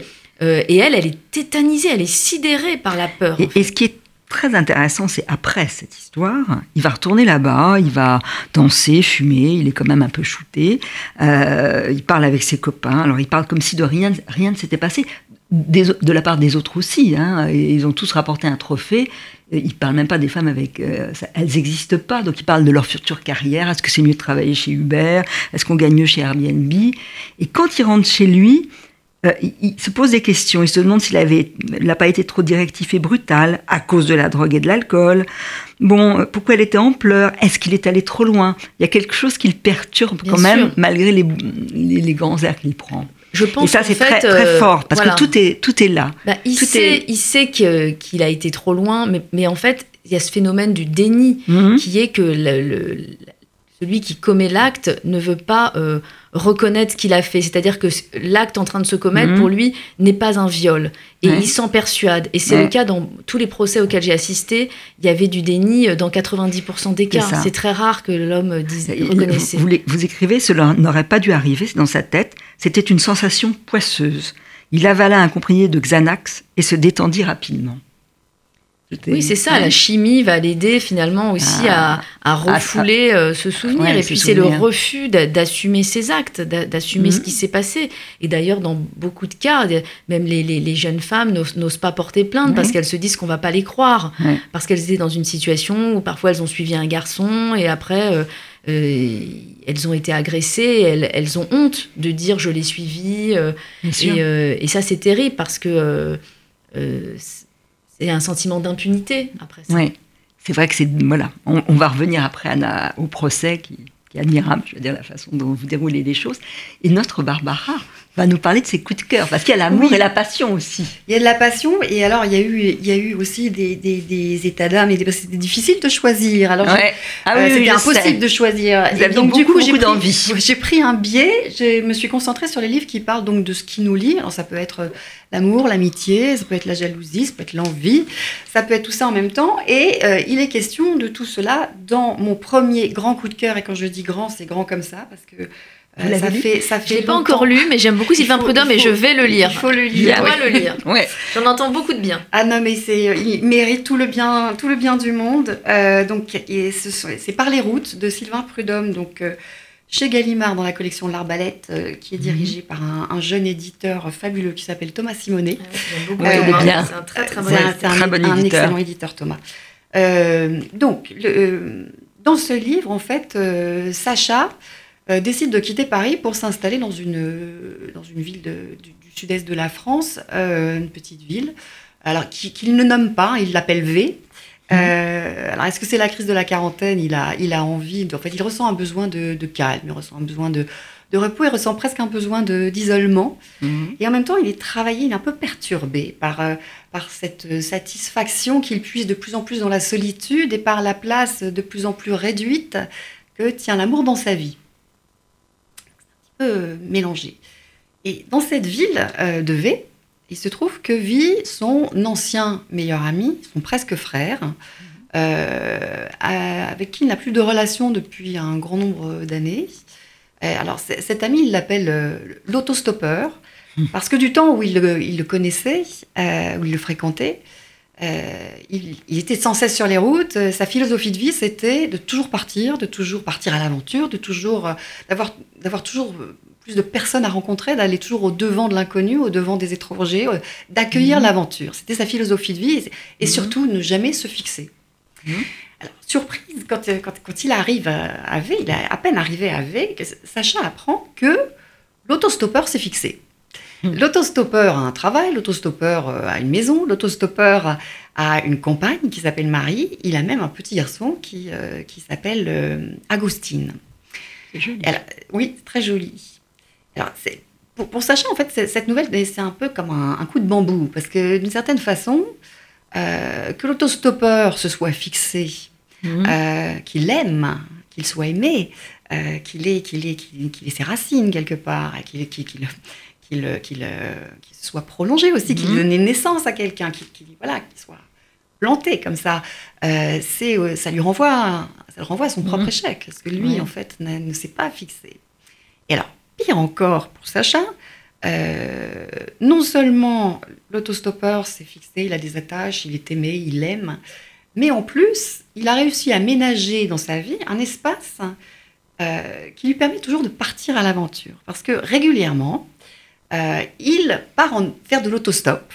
Mm. et elle, elle est tétanisée, elle est sidérée par la peur. et ce qui est très intéressant, c'est après cette histoire, il va retourner là-bas, il va danser, fumer, il est quand même un peu shooté, euh, il parle avec ses copains, alors il parle comme si de rien, rien ne s'était passé. de la part des autres aussi. Hein, ils ont tous rapporté un trophée. Ils parlent même pas des femmes avec. elles n'existent pas. Donc ils parlent de leur future carrière. Est-ce que c'est mieux de travailler chez Uber? Est-ce qu'on gagne mieux chez Airbnb? Et quand ils rentrent chez lui, euh, il, se pose des questions. Il se demande s'il avait, n'a pas été trop directif et brutal à cause de la drogue et de l'alcool. Bon, euh, pourquoi elle était en pleurs? Est-ce qu'il est allé trop loin? Il y a quelque chose qui le perturbe quand même, malgré les, les, grands airs qu'il prend. Je pense et ça, c'est très, très euh, fort, parce que tout est, tout est là. Bah, il, sait, il sait qu'il a été trop loin, mais, mais en fait, il y a ce phénomène du déni, mhm. qui est que le, celui qui commet l'acte ne veut pas euh, reconnaître ce qu'il a fait. C'est-à-dire que l'acte en train de se commettre, mhm. pour lui, n'est pas un viol. Et il s'en persuade. Et c'est le cas dans tous les procès auxquels j'ai assisté. Il y avait du déni dans 90% des cas. C'est très rare que l'homme dise reconnaissait. Vous, vous, écrivez, cela n'aurait pas dû arriver dans sa tête. C'était une sensation poisseuse. Il avala un comprimé de Xanax et se détendit rapidement. Oui, c'est ça. La chimie va l'aider finalement aussi à, ah. refouler euh, ce souvenir. et puis c'est le refus d'assumer ses actes, d'assumer ce mhm. qui s'est passé. Et d'ailleurs, dans beaucoup de cas, même les, jeunes femmes n'osent pas porter plainte parce qu'elles se disent qu'on va pas les croire, parce qu'elles étaient dans une situation où parfois elles ont suivi un garçon et après. Euh, euh, elles ont été agressées, elles, ont honte de dire je l'ai suivi. et, et, ça, c'est terrible parce que c'est un sentiment d'impunité après ça. Oui, c'est vrai que c'est. Voilà, on, va revenir après Anna, au procès qui, qui, est admirable, je veux dire, la façon dont vous déroulez les choses. Et notre Barbara va nous parler de ses coups de cœur, parce qu'il y a l'amour et la passion aussi. Il y a de la passion, et alors il y a eu, il y a eu aussi des, des, états d'âme, et c'était difficile de choisir. Alors ah oui, c'était impossible de choisir. et donc beaucoup, du coup, j'ai d'envie. J'ai pris un biais, je me suis concentrée sur les livres qui parlent donc de ce qui nous lie. Alors ça peut être l'amour, l'amitié, ça peut être la jalousie, ça peut être l'envie, ça peut être tout ça en même temps. Et euh, il est question de tout cela dans mon premier grand coup de cœur. Et quand je dis grand, c'est grand comme ça, parce que euh, ça fait, ça fait. l'ai pas encore lu, mais j'aime beaucoup Sylvain Prudhomme et je vais le lire. Il faut le lire. Je le lire. ouais. J'en entends beaucoup de bien. Ah non, mais c'est, il mérite tout le bien, tout le bien du monde. Euh, donc, c'est par les routes de Sylvain Prudhomme, donc euh, chez Gallimard dans la collection L'Arbalète, qui est mhm. dirigée par un, jeune éditeur fabuleux qui s'appelle Thomas Simonet. Ouais, bien. C'est un très très bon, un, un, excellent éditeur Thomas. donc, le, dans ce livre, en fait, Sacha euh, décide de quitter Paris pour s'installer dans une, dans une ville du, sud-est de la France, euh, une petite ville, alors qu'il ne nomme pas, il l'appelle V. Mhm. Euh, alors, est-ce que c'est la crise de la quarantaine? Il a, il a envie, de, en fait, il ressent un besoin de, calme, il ressent un besoin de, de repos, il ressent presque un besoin d'isolement. Mhm. Et en même temps, il est travaillé, il est un peu perturbé par, par cette satisfaction qu'il puise de plus en plus dans la solitude et par la place de plus en plus réduite que tient l'amour dans sa vie peu mélangé. Et dans cette ville euh, de V, il se trouve que vit son ancien meilleur ami, son presque frère, euh, avec qui il n'a plus de relation depuis un grand nombre d'années. Euh, alors cet ami, il l'appelle l'autostoppeur, parce que du temps où il le, connaissait, où il le fréquentait, il, il, était sans cesse sur les routes. Sa philosophie de vie, c'était de toujours partir, de toujours partir à l'aventure, de toujours d'avoir d'avoir toujours plus de personnes à rencontrer, d'aller toujours au devant de l'inconnu, au devant des étrangers, euh, d'accueillir mhm. l'aventure. C'était sa philosophie de vie et, mhm. surtout ne jamais se fixer. Mhm. Alors, surprise, quand, quand, quand, il arrive à V, il est à peine arrivé à V, Sacha apprend que l'autostoppeur s'est fixé. L'autostoppeur a un travail, l'autostoppeur euh, a une maison, l'autostoppeur a une compagne qui s'appelle Marie, il a même un petit garçon qui, euh, qui s'appelle Agostine. oui, très joli. Alors, pour, pour, Sacha, en fait, cette nouvelle, c'est un peu comme un, coup de bambou, parce que d'une certaine façon, euh, que l'autostoppeur se soit fixé, mhm. euh, qu'il aime, qu'il soit aimé, euh, qu'il ait, qu'il ait, qu'il ait ses racines quelque part, qu'il qu'il qu'il soit prolongé aussi, qu'il mhm. ait naissance à quelqu'un, qu'il voilà, soit planté comme ça, c'est ça lui renvoie, ça le renvoie à son propre mhm. échec, parce que lui, en fait, ne s'est pas fixé. Et alors, Pire encore pour Sacha, euh, non seulement l'autostoppeur s'est fixé, il a des attaches, il est aimé, il aime, mais en plus, il a réussi à ménager dans sa vie un espace euh, qui lui permet toujours de partir à l'aventure. Parce que régulièrement, euh, il part en, faire de l'autostop.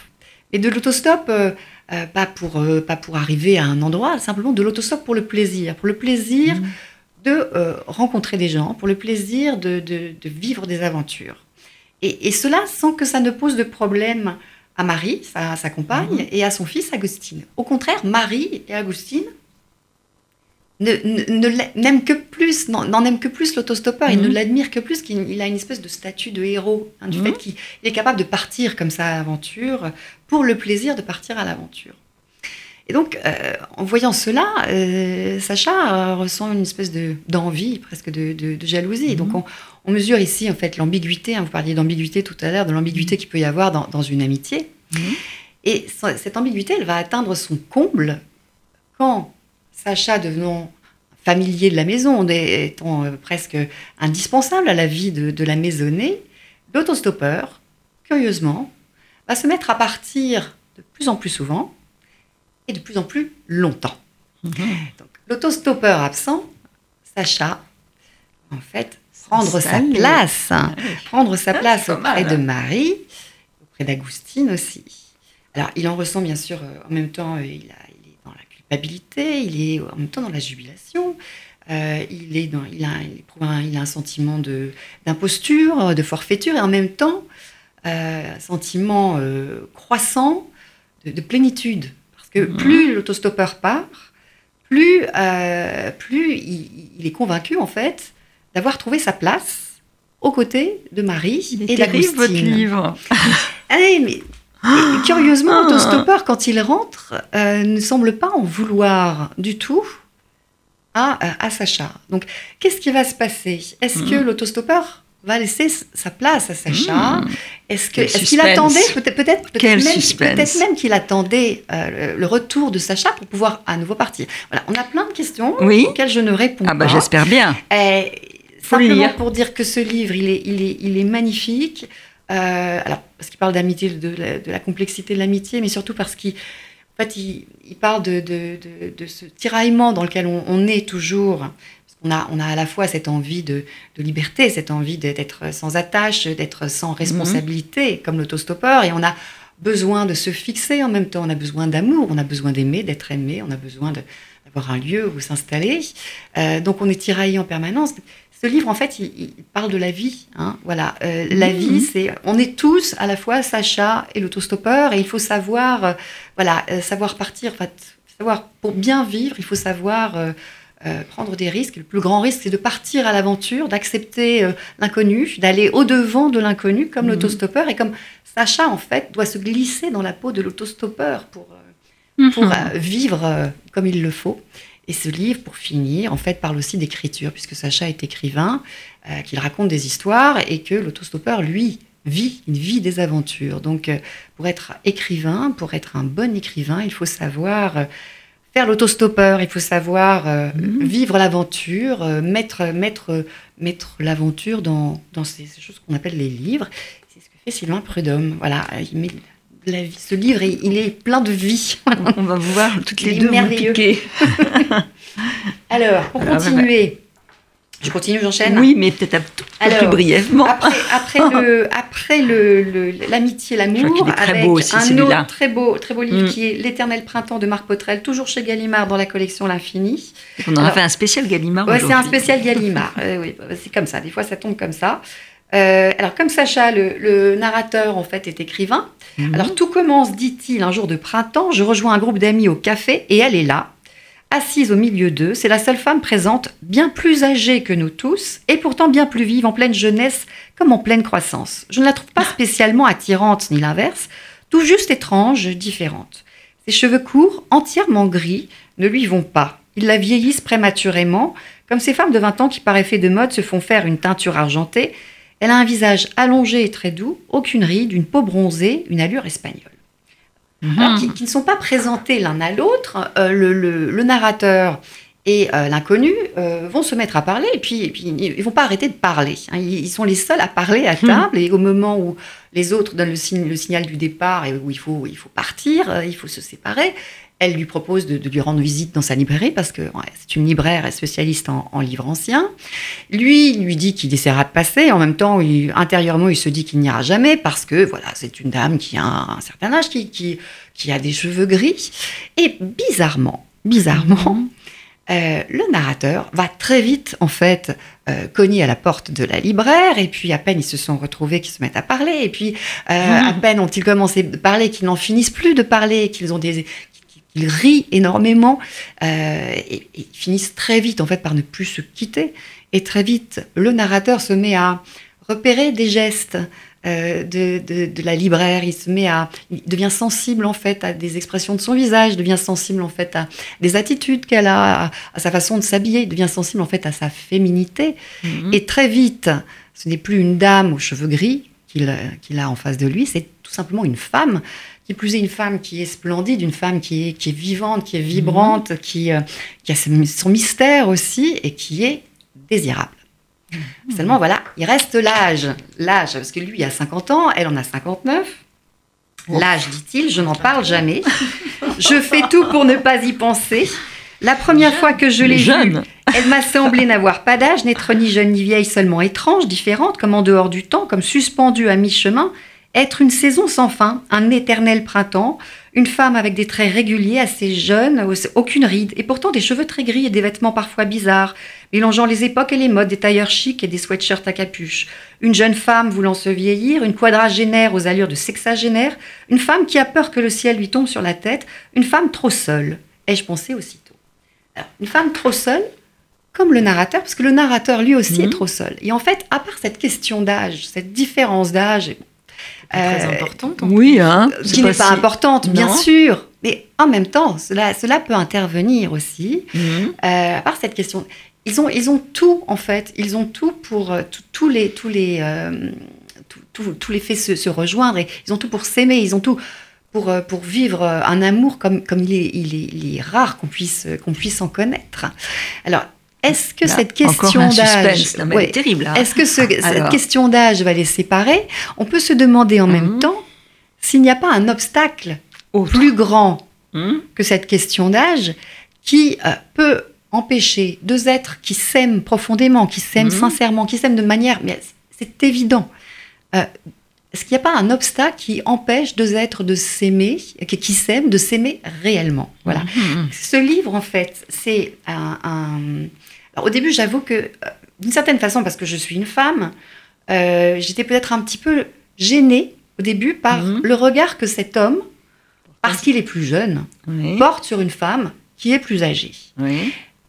Et de l'autostop, euh, euh, pas, pour, euh, pas pour arriver à un endroit, simplement de l'autostop pour le plaisir. Pour le plaisir Mhm. de euh, rencontrer des gens, pour le plaisir de, de- de vivre des aventures. Et, et cela sans que ça ne pose de problème à Marie, sa, sa compagne, et à son fils Agustine. Au contraire, Marie et Agustine n'aiment que plus, n'en aiment que plus l'autostoppeur, Mhm. ne l'admirent que plus qu'il il a une espèce de statut de héros, hein, du Mhm. fait qu'il il est capable de partir comme ça à l'aventure, pour le plaisir de partir à l'aventure. Et donc, euh, en voyant cela, euh, Sacha euh, ressent une espèce de- d'envie, presque de, de- de jalousie. Mhm. Donc, on, on mesure ici, en fait, l'ambiguïté. hein, vous parliez d'ambiguïté tout à l'heure, de l'ambiguïté qu'il peut y avoir dans, dans une amitié. Mhm. Et ce- cette ambiguïté, elle va atteindre son comble quand Sacha, devenant familier de la maison, étant euh, presque indispensable à la vie de, de la maisonnée, l'autostoppeur, curieusement, va se mettre à partir de plus en plus souvent et de plus en plus longtemps. Mhm. Donc, l'autostoppeur absent, Sacha, en fait, prendre sa place, hein, Ah prendre sa Ah, place auprès mal. de Marie, auprès d'Agustine aussi. Alors, il en ressent bien sûr, euh, en même temps, euh, il, a- il est dans la culpabilité, il est en même temps dans la jubilation, euh, il, est dans, il, a, il éprouve un, il a un sentiment d'imposture, de, forfaiture, et en même temps, euh, un sentiment euh, croissant de, de plénitude. Parce que Mhm. plus l'autostoppeur part, plus, plus il, il est convaincu, en fait, d'avoir trouvé sa place aux côtés de Marie Il et est votre d'Agustine. livre. Ah oui, mais et curieusement, Ah. l'autostoppeur, quand il rentre, euh, ne semble pas en vouloir du tout à, euh, à Sacha. Donc, qu'est-ce qui va se passer? Est-ce que Mhm. l'autostoppeur va laisser sa place à Sacha? Mmh. Est-ce qu'il attendait peut-être peut même, qu'il attendait euh, le, le retour de Sacha pour pouvoir à nouveau partir? Voilà, on a plein de questions Oui. auxquelles je ne réponds Ah bah pas. j'espère bien. Le simplement pour dire que ce livre, il est, il est, il est magnifique. Euh, alors, parce qu'il parle d'amitié, de, la- de la complexité de l'amitié, mais surtout parce qu'il en fait, il, il parle de, de, de, de ce tiraillement dans lequel on, on est toujours. Parce qu'on a, on a à la fois cette envie de, liberté, cette envie d'être sans attache, d'être sans responsabilité, comme l'autostoppeur, et on a besoin de se fixer en même temps. On a besoin d'amour, on a besoin d'aimer, d'être aimé, on a besoin d'avoir un lieu où s'installer. Euh, donc on est tiraillé en permanence. Ce livre, en fait, il, il parle de la vie. hein. Voilà, Euh, la Mhm. vie, c'est, on est tous à la fois Sacha et l'autostoppeur, et il faut savoir, euh, voilà, euh, savoir partir. En fait, savoir pour bien vivre, il faut savoir prendre des risques. Le plus grand risque, c'est de partir à l'aventure, d'accepter l'inconnu, d'aller au devant de l'inconnu, comme Mhm. l'autostoppeur, et comme Sacha, en fait, doit se glisser dans la peau de l'autostoppeur pour euh, pour vivre comme il le faut. Et ce livre, pour finir, en fait, parle aussi d'écriture, puisque Sacha est écrivain, euh, qu'il raconte des histoires et que l'autostoppeur, lui, vit une vie des aventures. Donc, euh, pour être écrivain, pour être un bon écrivain, il faut savoir euh, faire l'autostoppeur, il faut savoir Mhm. vivre l'aventure, mettre, mettre, mettre l'aventure dans, dans ces, ces choses qu'on appelle les livres. C'est ce que fait Sylvain Prudhomme. Voilà, il met la vie. Ce livre, il il est plein de vie. On va vous voir toutes les deux merveilleux. Alors, pour Alors, continuer, je continue, j'enchaîne. Oui, mais peut-être un tout plus brièvement. Après, après le, après le, l'amitié, l'amour, avec beau aussi, un autre très beau, très beau livre Mm. qui est L'éternel printemps de Marc Potrel, toujours chez Gallimard dans la collection L'Infini. On en a fait un spécial Gallimard Ouais, c'est un spécial Gallimard. Euh, oui, bah, c'est comme ça. Des fois, ça tombe comme ça. Euh, alors, comme Sacha, le, le narrateur, en fait, est écrivain. Mhm. Alors, tout commence, dit-il, un jour de printemps. Je rejoins un groupe d'amis au café et elle est là, assise au milieu d'eux. C'est la seule femme présente, bien plus âgée que nous tous et pourtant bien plus vive, en pleine jeunesse comme en pleine croissance. Je ne la trouve pas spécialement attirante ni l'inverse, tout juste étrange, différente. Ses cheveux courts, entièrement gris, ne lui vont pas. Ils la vieillissent prématurément, comme ces femmes de 20 ans qui, par effet de mode, se font faire une teinture argentée. Elle a un visage allongé et très doux, aucune ride, une peau bronzée, une allure espagnole. Mhm. Alors, qui, qui ne sont pas présentés l'un à l'autre. Euh, le, le- le narrateur et euh, l'inconnu euh, vont se mettre à parler et puis, et puis ils ne vont pas arrêter de parler. hein. Ils, ils sont les seuls à parler à table et au moment où les autres donnent le, signe- le signal du départ et où il faut, il faut partir, il faut se séparer, Elle lui propose de, lui rendre visite dans sa librairie parce que c'est une libraire et spécialiste en, livres anciens. Lui, lui dit qu'il essaiera de passer. En même temps, intérieurement, il se dit qu'il n'ira jamais parce que voilà, c'est une dame qui a un, certain âge, qui, qui, qui, a des cheveux gris. Et bizarrement, bizarrement, mhm. euh, le narrateur va très vite, en fait, euh, cogner à la porte de la libraire, et puis à peine ils se sont retrouvés qu'ils se mettent à parler, et puis euh, mhm. à peine ont-ils commencé de parler qu'ils n'en finissent plus de parler, qu'ils ont des, ils rient énormément euh, et, ils finissent très vite en fait par ne plus se quitter. Et très vite, le narrateur se met à repérer des gestes euh, de, la libraire. Il se met à, il devient sensible en fait à des expressions de son visage, devient sensible en fait à des attitudes qu'elle a, à, sa façon de s'habiller, il devient sensible en fait à sa féminité. Mhm. Et très vite, ce n'est plus une dame aux cheveux gris qu'il a en face de lui, c'est tout simplement une femme qui plus est une femme qui est splendide, une femme qui est, qui est vivante, qui est vibrante, mhm. qui, euh, qui, a son mystère aussi et qui est désirable. Mhm. Seulement, voilà, il reste l'âge. L'âge, parce que lui, il a 50 ans, elle en a 59. L'âge, dit-il, je n'en parle jamais. Je fais tout pour ne pas y penser. La première fois que je l'ai vue, elle m'a semblé n'avoir pas d'âge, n'être ni jeune ni vieille, seulement étrange, différente, comme en dehors du temps, comme suspendue à mi-chemin, être une saison sans fin, un éternel printemps, une femme avec des traits réguliers, assez jeune, aucune ride, et pourtant des cheveux très gris et des vêtements parfois bizarres, mélangeant les époques et les modes, des tailleurs chics et des sweatshirts à capuche. Une jeune femme voulant se vieillir, une quadragénaire aux allures de sexagénaire, une femme qui a peur que le ciel lui tombe sur la tête, une femme trop seule. Ai-je pensé aussitôt Une femme trop seule, comme le narrateur, parce que le narrateur lui aussi est mhm. trop seul. Et en fait, à part cette question d'âge, cette différence d'âge, très euh, importante. Oui, hein, qui n'est pas, importante, bien sûr. Mais en même temps, cela, cela peut intervenir aussi mhm. euh, par cette question. Ils ont, ils ont tout, en fait. Ils ont tout pour euh, tous les, tous les, tous les faits se, se, rejoindre. Et ils ont tout pour s'aimer. Ils ont tout pour, pour vivre un amour comme, comme il, est, il, est, il est rare qu'on puisse, qu'on puisse en connaître. Alors, est-ce que cette question d'âge, terrible. Hein. Est-ce que cette question d'âge va les séparer? On peut se demander en même mhm. temps s'il n'y a pas un obstacle plus grand mhm. que cette question d'âge qui euh, peut empêcher deux êtres qui s'aiment profondément, qui s'aiment mhm. sincèrement, qui s'aiment de manière, mais c'est évident. Euh, est-ce qu'il n'y a pas un obstacle qui empêche deux êtres de s'aimer, qui, s'aiment, de s'aimer réellement? Voilà. Ce livre, en fait, c'est un, au début, j'avoue que, euh, d'une certaine façon, parce que je suis une femme, euh, j'étais peut-être un petit peu gênée au début par mhm. le regard que cet homme, parce qu'il est plus jeune, porte sur une femme qui est plus âgée.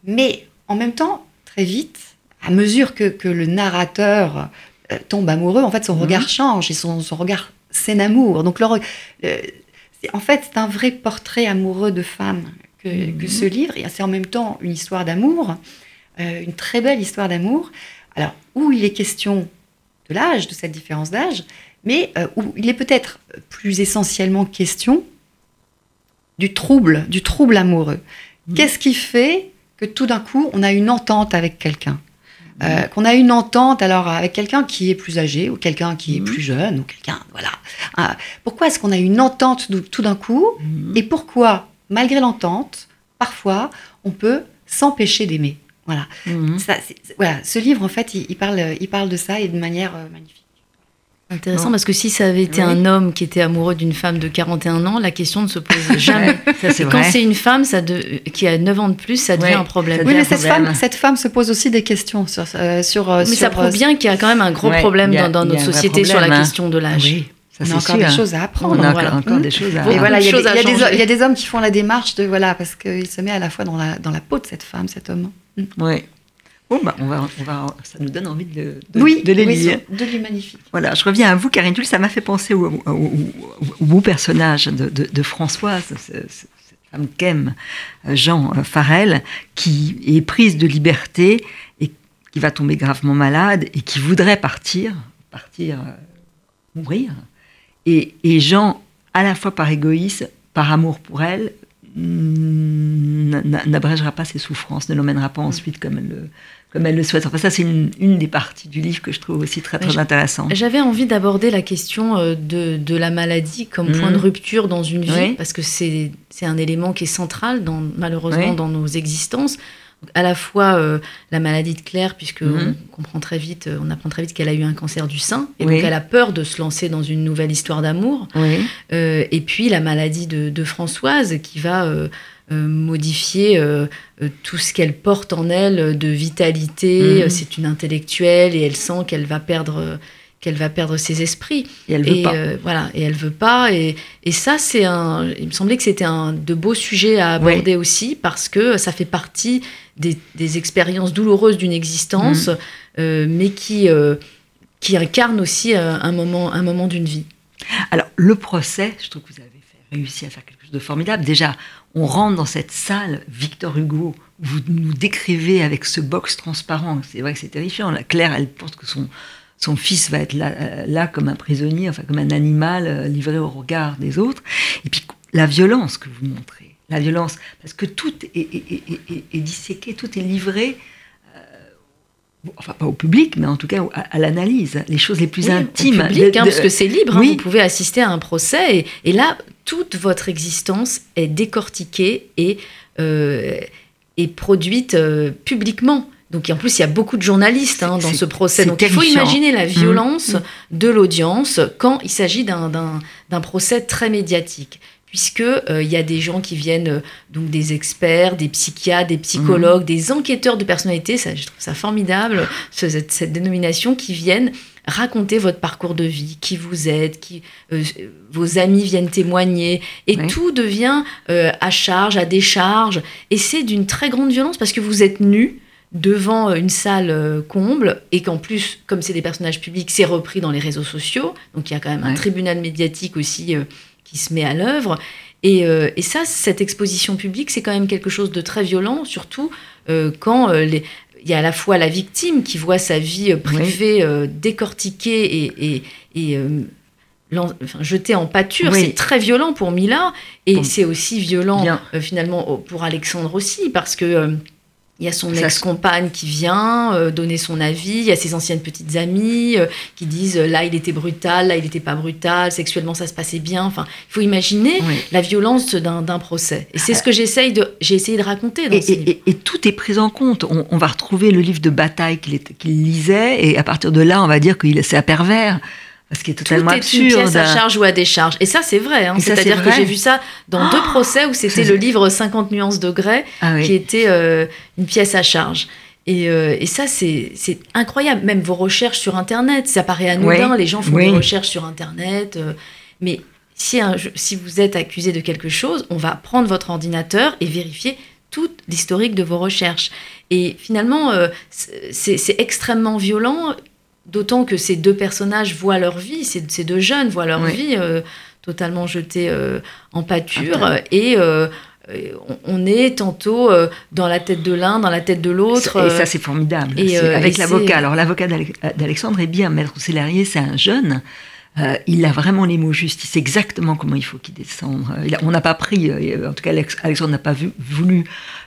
Mais en même temps, très vite, à mesure que, le narrateur euh, tombe amoureux, en fait, son mhm. regard change et son, regard s'enamour. Donc, le, en fait, c'est un vrai portrait amoureux de femme que, que mhm. ce livre, et c'est en même temps une histoire d'amour. Euh, une très belle histoire d'amour. Alors, où il est question de l'âge, de cette différence d'âge, mais euh, où il est peut-être plus essentiellement question du trouble, du trouble amoureux. Mmh. Qu'est-ce qui fait que tout d'un coup, on a une entente avec quelqu'un? Euh, mmh. qu'on a une entente alors avec quelqu'un qui est plus âgé ou quelqu'un qui est mmh. plus jeune ou quelqu'un voilà pourquoi est-ce qu'on a une entente tout d'un coup? Et pourquoi malgré l'entente parfois on peut s'empêcher d'aimer? Voilà. Mhm. voilà. Ce livre, en fait, il, parle, il parle de ça et de manière euh, magnifique. Intéressant parce que si ça avait été un homme qui était amoureux d'une femme de 41 ans, la question ne se pose jamais. Quand c'est une femme ça qui a 9 ans de plus, ça devient un problème. Oui, mais cette femme, cette femme, se pose aussi des questions sur. Euh, sur euh, mais ça prouve bien qu'il y a quand même un gros problème dans, notre société sur la hein. question de l'âge. Oui. Ça, on a encore des choses à apprendre. On a encore, des choses à voilà, il y, a des hommes qui font la démarche de voilà parce qu'il se met à la fois dans la, dans la peau de cette femme, cet homme. Oui. Bon, bah, on va, on va, ça nous donne envie de, de, oui, de les lire. de lui magnifique. Voilà, je reviens à vous, Karine Tulle, ça m'a fait penser au, beau personnage de, de Françoise, cette femme qu'aime euh, Jean euh, Farel, qui est prise de liberté et qui va tomber gravement malade et qui voudrait partir, partir, euh, mourir. Et, et Jean, à la fois par égoïsme, par amour pour elle, n'abrégera pas ses souffrances, ne l'emmènera pas ensuite comme elle le, comme elle le souhaite. Enfin, ça, c'est une, des parties du livre que je trouve aussi très, très intéressante. J'avais envie d'aborder la question euh, de, de, la maladie comme point de rupture dans une vie, parce que c'est un élément qui est central, dans, malheureusement, dans nos existences. À la fois euh, la maladie de Claire, puisque mhm. on comprend très vite, euh, on apprend très vite qu'elle a eu un cancer du sein, et donc elle a peur de se lancer dans une nouvelle histoire d'amour. et puis la maladie de, de Françoise, qui va euh, modifier euh, euh, tout ce qu'elle porte en elle de vitalité. Mhm. C'est une intellectuelle et elle sent qu'elle va perdre qu'elle va perdre ses esprits. Et elle veut pas. voilà, et elle veut pas. Et, et ça, c'est un. Il me semblait que c'était un de beaux sujets à aborder aussi parce que ça fait partie des, des expériences douloureuses d'une existence, mhm. mais qui qui incarne aussi un moment un moment d'une vie. Alors le procès, je trouve que vous avez fait, réussi à faire quelque chose de formidable. Déjà, on rentre dans cette salle, Victor Hugo, vous nous décrivez avec ce box transparent. C'est vrai que c'est terrifiant. La Claire, elle pense que son, son fils va être là, euh, là, comme un prisonnier, enfin comme un animal euh, livré au regard des autres. Et puis la violence que vous montrez, la violence, parce que tout est, disséqué, tout est livré. Euh, enfin, pas au public, mais en tout cas à, l'analyse, les choses les plus intimes. Au public, hein, parce que c'est libre, hein, vous pouvez assister à un procès, et, et là, toute votre existence est décortiquée et, euh, produite euh, publiquement. Donc en plus, il y a beaucoup de journalistes hein, dans ce procès. Donc il faut imaginer la mmh. violence mmh. de l'audience quand il s'agit d'un procès très médiatique puisque euh, il y a des gens qui viennent donc des experts, des psychiatres, des psychologues, mmh. des enquêteurs de personnalité, ça, je trouve ça formidable cette dénomination qui viennent racontez votre parcours de vie, qui vous êtes, qui, euh, vos amis viennent témoigner, et tout devient euh, à charge, à décharge, et c'est d'une très grande violence parce que vous êtes nu devant euh, une salle comble, et qu'en plus, comme c'est des personnages publics, c'est repris dans les réseaux sociaux, donc il y a quand même un tribunal médiatique aussi qui se met à l'œuvre. Et, et, ça, cette exposition publique, c'est quand même quelque chose de très violent, surtout quand les, il y a à la fois la victime qui voit sa vie euh, privée euh, décortiquée et, et, euh, jetée en pâture. C'est très violent pour Mila et c'est aussi violent finalement pour Alexandre aussi parce que il y a son ex-compagne qui vient euh, donner son avis, il y a ses anciennes petites amies euh, qui disent euh, là il était brutal, là il n'était pas brutal, sexuellement ça se passait bien. Enfin, il faut imaginer la violence d'un procès. Et c'est ce que j'essaye de, j'ai essayé de raconter dans et, et, tout est pris en compte. On, va retrouver le livre de bataille qu'il lisait et à partir de là on va dire qu'il c'est un pervers. Ce qui est totalement Tout est absurde. une pièce à charge ou à décharge. Et ça, c'est vrai. Hein. C'est-à-dire que j'ai vu ça dans deux oh procès où c'était le livre 50 nuances de grès ah qui était euh, une pièce à charge. Et, euh, et ça, c'est incroyable. Même vos recherches sur Internet, ça paraît anodin. Les gens font des recherches sur Internet. Euh, mais si, si vous êtes accusé de quelque chose, on va prendre votre ordinateur et vérifier tout l'historique de vos recherches. Et finalement, c'est extrêmement violent D'autant que ces deux personnages voient leur vie, ces, deux jeunes voient leur vie euh, totalement jetée euh, en pâture. et euh, on est tantôt dans la tête de l'un, dans la tête de l'autre. Et ça, c'est formidable. Et, avec l'avocat. Alors, l'avocat d'Alexandre est bien, Maître Célarier, c'est un jeune. il a vraiment les mots justes, il sait exactement comment il faut qu'il descende. on n'a pas pris, en tout cas Alexandre n'a pas vu, voulu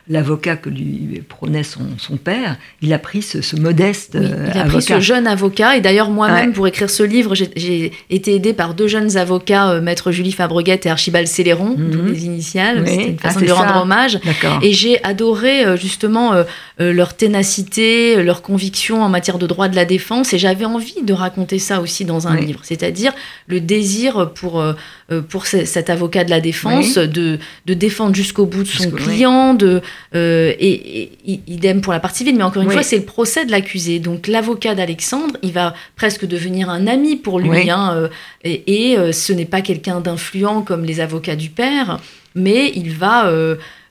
l'avocat que lui prônait son, son, père, il a pris ce, modeste oui, il a pris ce jeune avocat. Et d'ailleurs, moi-même, pour écrire ce livre, j'ai été aidée par deux jeunes avocats, euh, maître Julie Fabreguette et Archibald Céléron, mhm. les initiales. C'était une façon ah, de lui rendre hommage. Et j'ai adoré euh, justement euh, leur ténacité, leur conviction en matière de droit de la défense. Et j'avais envie de raconter ça aussi dans un livre, c'est-à-dire le désir pour, pour cet avocat de la défense de, de défendre jusqu'au bout de son client, de euh, et, idem pour la partie civile, mais encore une fois, c'est le procès de l'accusé. Donc l'avocat d'Alexandre, il va presque devenir un ami pour lui. Hein, euh, et, euh, ce n'est pas quelqu'un d'influent comme les avocats du père, mais il va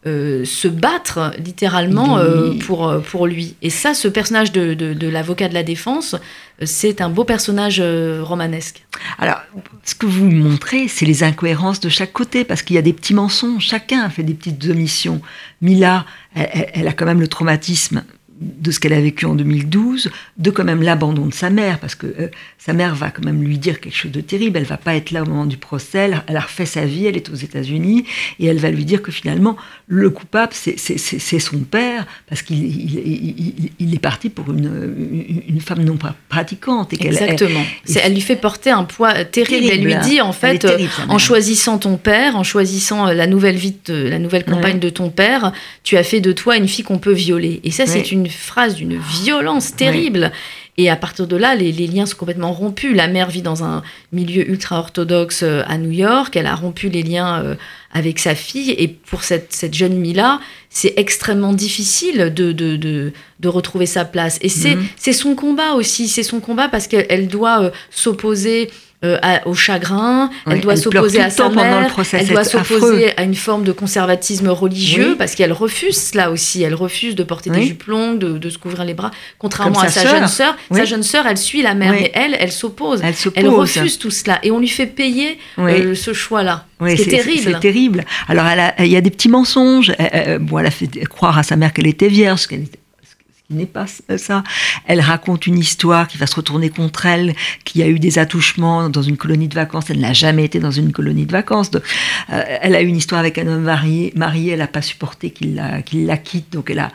se battre littéralement pour, pour lui. Et ça, ce personnage de, de l'avocat de la défense, c'est un beau personnage romanesque. Alors, ce que vous montrez, c'est les incohérences de chaque côté, parce qu'il y a des petits mensonges, chacun fait des petites omissions. Mila, elle, a quand même le traumatisme de ce qu'elle a vécu en 2012, de quand même l'abandon de sa mère, parce que euh, sa mère va quand même lui dire quelque chose de terrible. Elle va pas être là au moment du procès. Elle, a refait sa vie. Elle est aux États-Unis et elle va lui dire que finalement le coupable c'est son père parce qu'il il, il, il, est parti pour une, une femme non pas pratiquante. Et Exactement. Elle, elle, lui fait porter un poids terrible. terrible elle lui dit en fait, terrible, en choisissant ton père, en choisissant la nouvelle vie, de, la nouvelle compagne ouais. de ton père, tu as fait de toi une fille qu'on peut violer. Et ça, c'est ouais. Une phrase d'une violence terrible. Et à partir de là, les, les, liens sont complètement rompus. La mère vit dans un milieu ultra-orthodoxe à New York. Elle a rompu les liens euh, avec sa fille. Et pour cette, cette jeune Mila, c'est extrêmement difficile de, de, de, de, retrouver sa place. Et c'est mmh. son combat aussi. C'est son combat parce qu'elle doit euh, s'opposer euh, à, au chagrin, oui, elle doit s'opposer à sa mère, elle doit s'opposer à une forme de conservatisme religieux, oui. parce qu'elle refuse cela aussi, elle refuse de porter oui. des jupes longues, de, de, se couvrir les bras, contrairement à sa, jeune sœur. Sa jeune sœur, elle suit la mère, mais elle, elle s'oppose, elle, elle, refuse tout cela, et on lui fait payer euh, ce choix-là. Oui, c'est terrible. C'est terrible. Alors, il y a des petits mensonges. Euh, bon, elle a fait croire à sa mère qu'elle était vierge, qu'elle était qui n'est pas ça. Elle raconte une histoire qui va se retourner contre elle, qui a eu des attouchements dans une colonie de vacances. Elle n'a jamais été dans une colonie de vacances. Euh, elle a eu une histoire avec un homme marié. marié elle n'a pas supporté qu'il la, quitte. Donc, elle a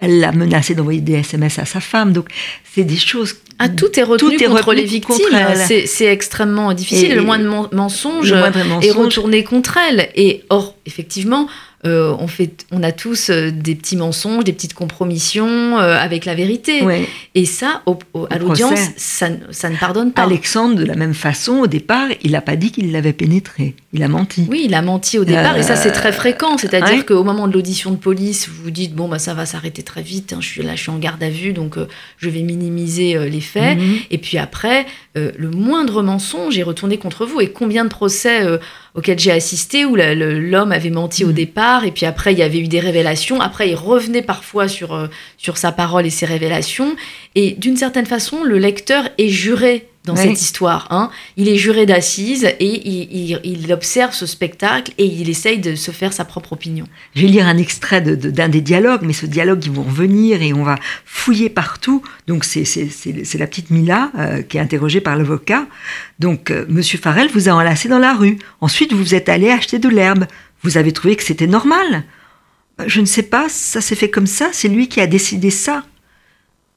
elle l'a menacé d'envoyer des SMS à sa femme. Donc, c'est des choses. Ah, tout est retenu tout est contre les victimes. C'est extrêmement difficile. Et, le moindre mensonge, mensonge est retourné contre elle. Et or, effectivement, euh, on, fait, on a tous euh, des petits mensonges, des petites compromissions euh, avec la vérité. Ouais. Et ça, au, au, à l'audience, ça, ça, ne pardonne pas. Alexandre, de la même façon, au départ, il n'a pas dit qu'il l'avait pénétré. Il a menti. Oui, il a menti au départ, et ça, c'est très fréquent. C'est-à-dire ouais. qu'au moment de l'audition de police, vous vous dites, bon, bah, ça va s'arrêter très vite, hein, je suis là, je suis en garde à vue, donc je vais minimiser les faits. Mm -hmm. Et puis après, le moindre mensonge est retourné contre vous. Et combien de procès auxquels j'ai assisté où l'homme avait menti mmh. au départ et puis après il y avait eu des révélations. Après il revenait parfois sur, euh, sur sa parole et ses révélations. Et d'une certaine façon, le lecteur est juré dans oui. cette histoire. Hein. Il est juré d'assises et il, il, il, observe ce spectacle et il essaye de se faire sa propre opinion. Je vais lire un extrait d'un de, de, des dialogues, mais ce dialogue, ils vont revenir et on va fouiller partout. Donc c'est la petite Mila euh, qui est interrogée par l'avocat. Donc euh, Monsieur Farrell vous a enlacé dans la rue. Ensuite, vous êtes allé acheter de l'herbe. Vous avez trouvé que c'était normal. Je ne sais pas, ça s'est fait comme ça, c'est lui qui a décidé ça.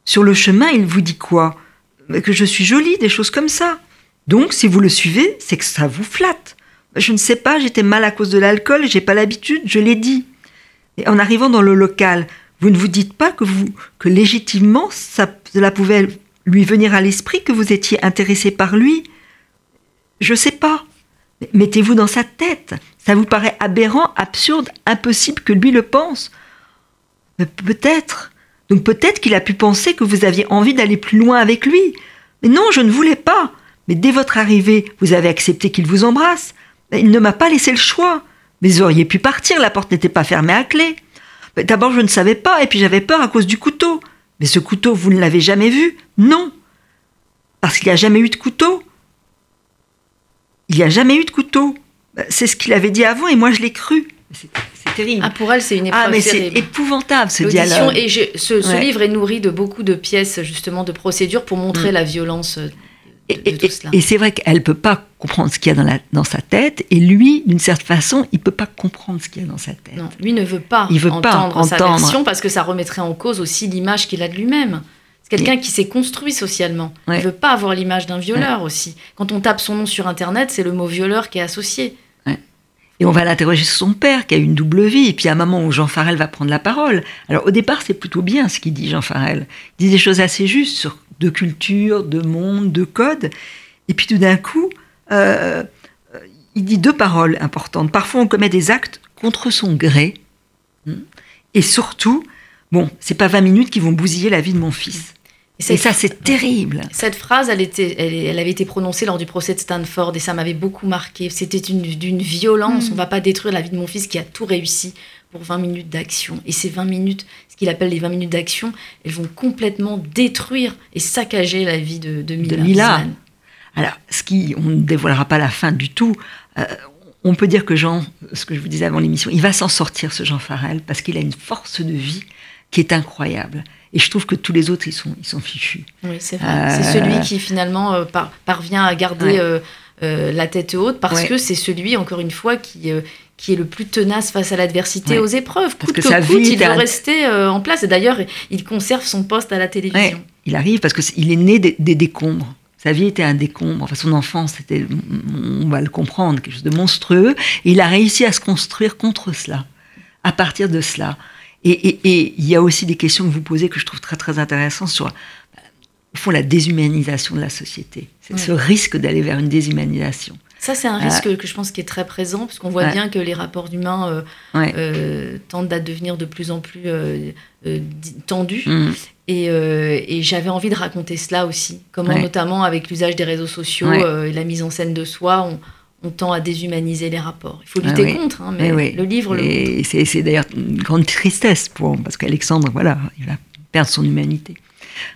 Sur le chemin, il vous dit quoi? Que je suis jolie, des choses comme ça. Donc, si vous le suivez, c'est que ça vous flatte. Je ne sais pas, j'étais mal à cause de l'alcool, j'ai pas l'habitude, je l'ai dit. Et en arrivant dans le local, vous ne vous dites pas que vous, que légitimement, cela pouvait lui venir à l'esprit que vous étiez intéressé par lui. Je sais pas. Mettez-vous dans sa tête. Ça vous paraît aberrant, absurde, impossible que lui le pense. Peut-être. Donc peut-être qu'il a pu penser que vous aviez envie d'aller plus loin avec lui. Mais non, je ne voulais pas. Mais dès votre arrivée, vous avez accepté qu'il vous embrasse. Il ne m'a pas laissé le choix. Mais vous auriez pu partir, la porte n'était pas fermée à clé. D'abord, je ne savais pas, et puis j'avais peur à cause du couteau. Mais ce couteau, vous ne l'avez jamais vu? Non. Parce qu'il n'y a jamais eu de couteau. Il n'y a jamais eu de couteau. C'est ce qu'il avait dit avant, et moi je l'ai cru. Terrible. Ah, pour elle, c'est une épreuve Ah, mais c'est épouvantable ce dialogue. Et je, ce, ce ouais. livre est nourri de beaucoup de pièces, justement, de procédures pour montrer mmh. la violence. De, et, de et, et c'est vrai qu'elle ne peut pas comprendre ce qu'il y a dans, la, dans, sa tête, et lui, d'une certaine façon, il ne peut pas comprendre ce qu'il y a dans sa tête. Non, lui ne veut pas il veut entendre, pas sa entendre. version parce que ça remettrait en cause aussi l'image qu'il a de lui-même. C'est quelqu'un qui s'est construit socialement. Ouais. Il ne veut pas avoir l'image d'un violeur ouais. aussi. Quand on tape son nom sur Internet, c'est le mot violeur qui est associé. Et on va l'interroger sur son père, qui a une double vie. Et puis à un moment où Jean Farel va prendre la parole. Alors au départ, c'est plutôt bien ce qu'il dit, Jean Farel. Il dit des choses assez justes sur de culture, de monde, de code. Et puis tout d'un coup, euh, il dit deux paroles importantes. Parfois, on commet des actes contre son gré. Et surtout, bon, c'est pas 20 minutes qui vont bousiller la vie de mon fils. Et, et ça, c'est terrible. Cette phrase, elle, était, elle, elle, avait été prononcée lors du procès de Stanford et ça m'avait beaucoup marqué. C'était d'une violence. Mm. On ne va pas détruire la vie de mon fils qui a tout réussi pour 20 minutes d'action. Et ces 20 minutes, ce qu'il appelle les 20 minutes d'action, elles vont complètement détruire et saccager la vie de, de Mila. De Mila. Alors, ce qui, on ne dévoilera pas la fin du tout. Euh, on peut dire que Jean, ce que je vous disais avant l'émission, il va s'en sortir, ce Jean Farel, parce qu'il a une force de vie qui est incroyable. Et je trouve que tous les autres, ils sont, ils sont fichus. Oui, c'est vrai. C'est celui qui finalement euh, par- parvient à garder Ouais. euh, euh, la tête haute parce Ouais. que c'est celui, encore une fois, qui, euh, qui est le plus tenace face à l'adversité, Ouais. aux épreuves. Parce Coûte que que, sa coûte, vie il est veut rester euh, en place. Et d'ailleurs, il conserve son poste à la Ouais, télévision. il arrive parce qu'il est né des, des décombres. Sa vie était un décombre. Enfin, son enfance, c'était, on va le comprendre, quelque chose de monstrueux. Et il a réussi à se construire contre cela, à partir de cela. Et, il y a aussi des questions que vous posez que je trouve très très intéressantes sur, euh, au fond, la déshumanisation de la société. C'est ce risque d'aller vers une déshumanisation. Ça, c'est un Euh, risque que je pense qui est très présent, parce qu'on voit Ouais. bien que les rapports humains euh, Ouais. euh, tendent à devenir de plus en plus euh, euh, tendus. Mm. Et, euh, et j'avais envie de raconter cela aussi. Comment, Ouais. notamment avec l'usage des réseaux sociaux euh, et la mise en scène de soi, on, on tend à déshumaniser les rapports. Il faut Ah lutter oui. contre, hein, mais Eh oui. le livre le. Et c'est, c'est d'ailleurs une grande tristesse pour parce qu'Alexandre, voilà, il va perdre son humanité.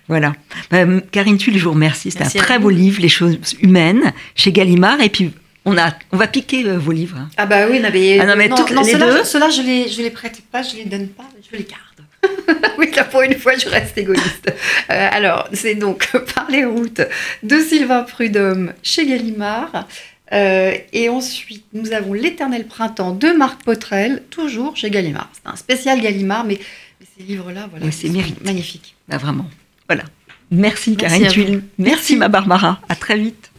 Voilà. Euh, Karine Tulle, je vous remercie. Merci un très vous. beau livre, Les choses humaines, chez Gallimard. Et puis, on, a, on va piquer euh, vos livres. hein. Ah bah oui, non, mais, Ah non, mais toutes les ceux-là, deux. ceux-là, je les, je les prête pas, je les donne pas, je les garde. oui, là, pour une fois, je reste égoïste. Euh, alors, c'est donc Par les routes de Sylvain Prudhomme chez Gallimard. Euh, et ensuite, nous avons L'éternel printemps de Marc Potrel, toujours chez Gallimard. C'est un spécial Gallimard, mais, mais ces livres-là, voilà, Oui, c'est ils sont mérité. magnifiques. Ah, vraiment. Voilà. Merci, Merci Karine. Tulle. Merci, ma Barbara. À très vite.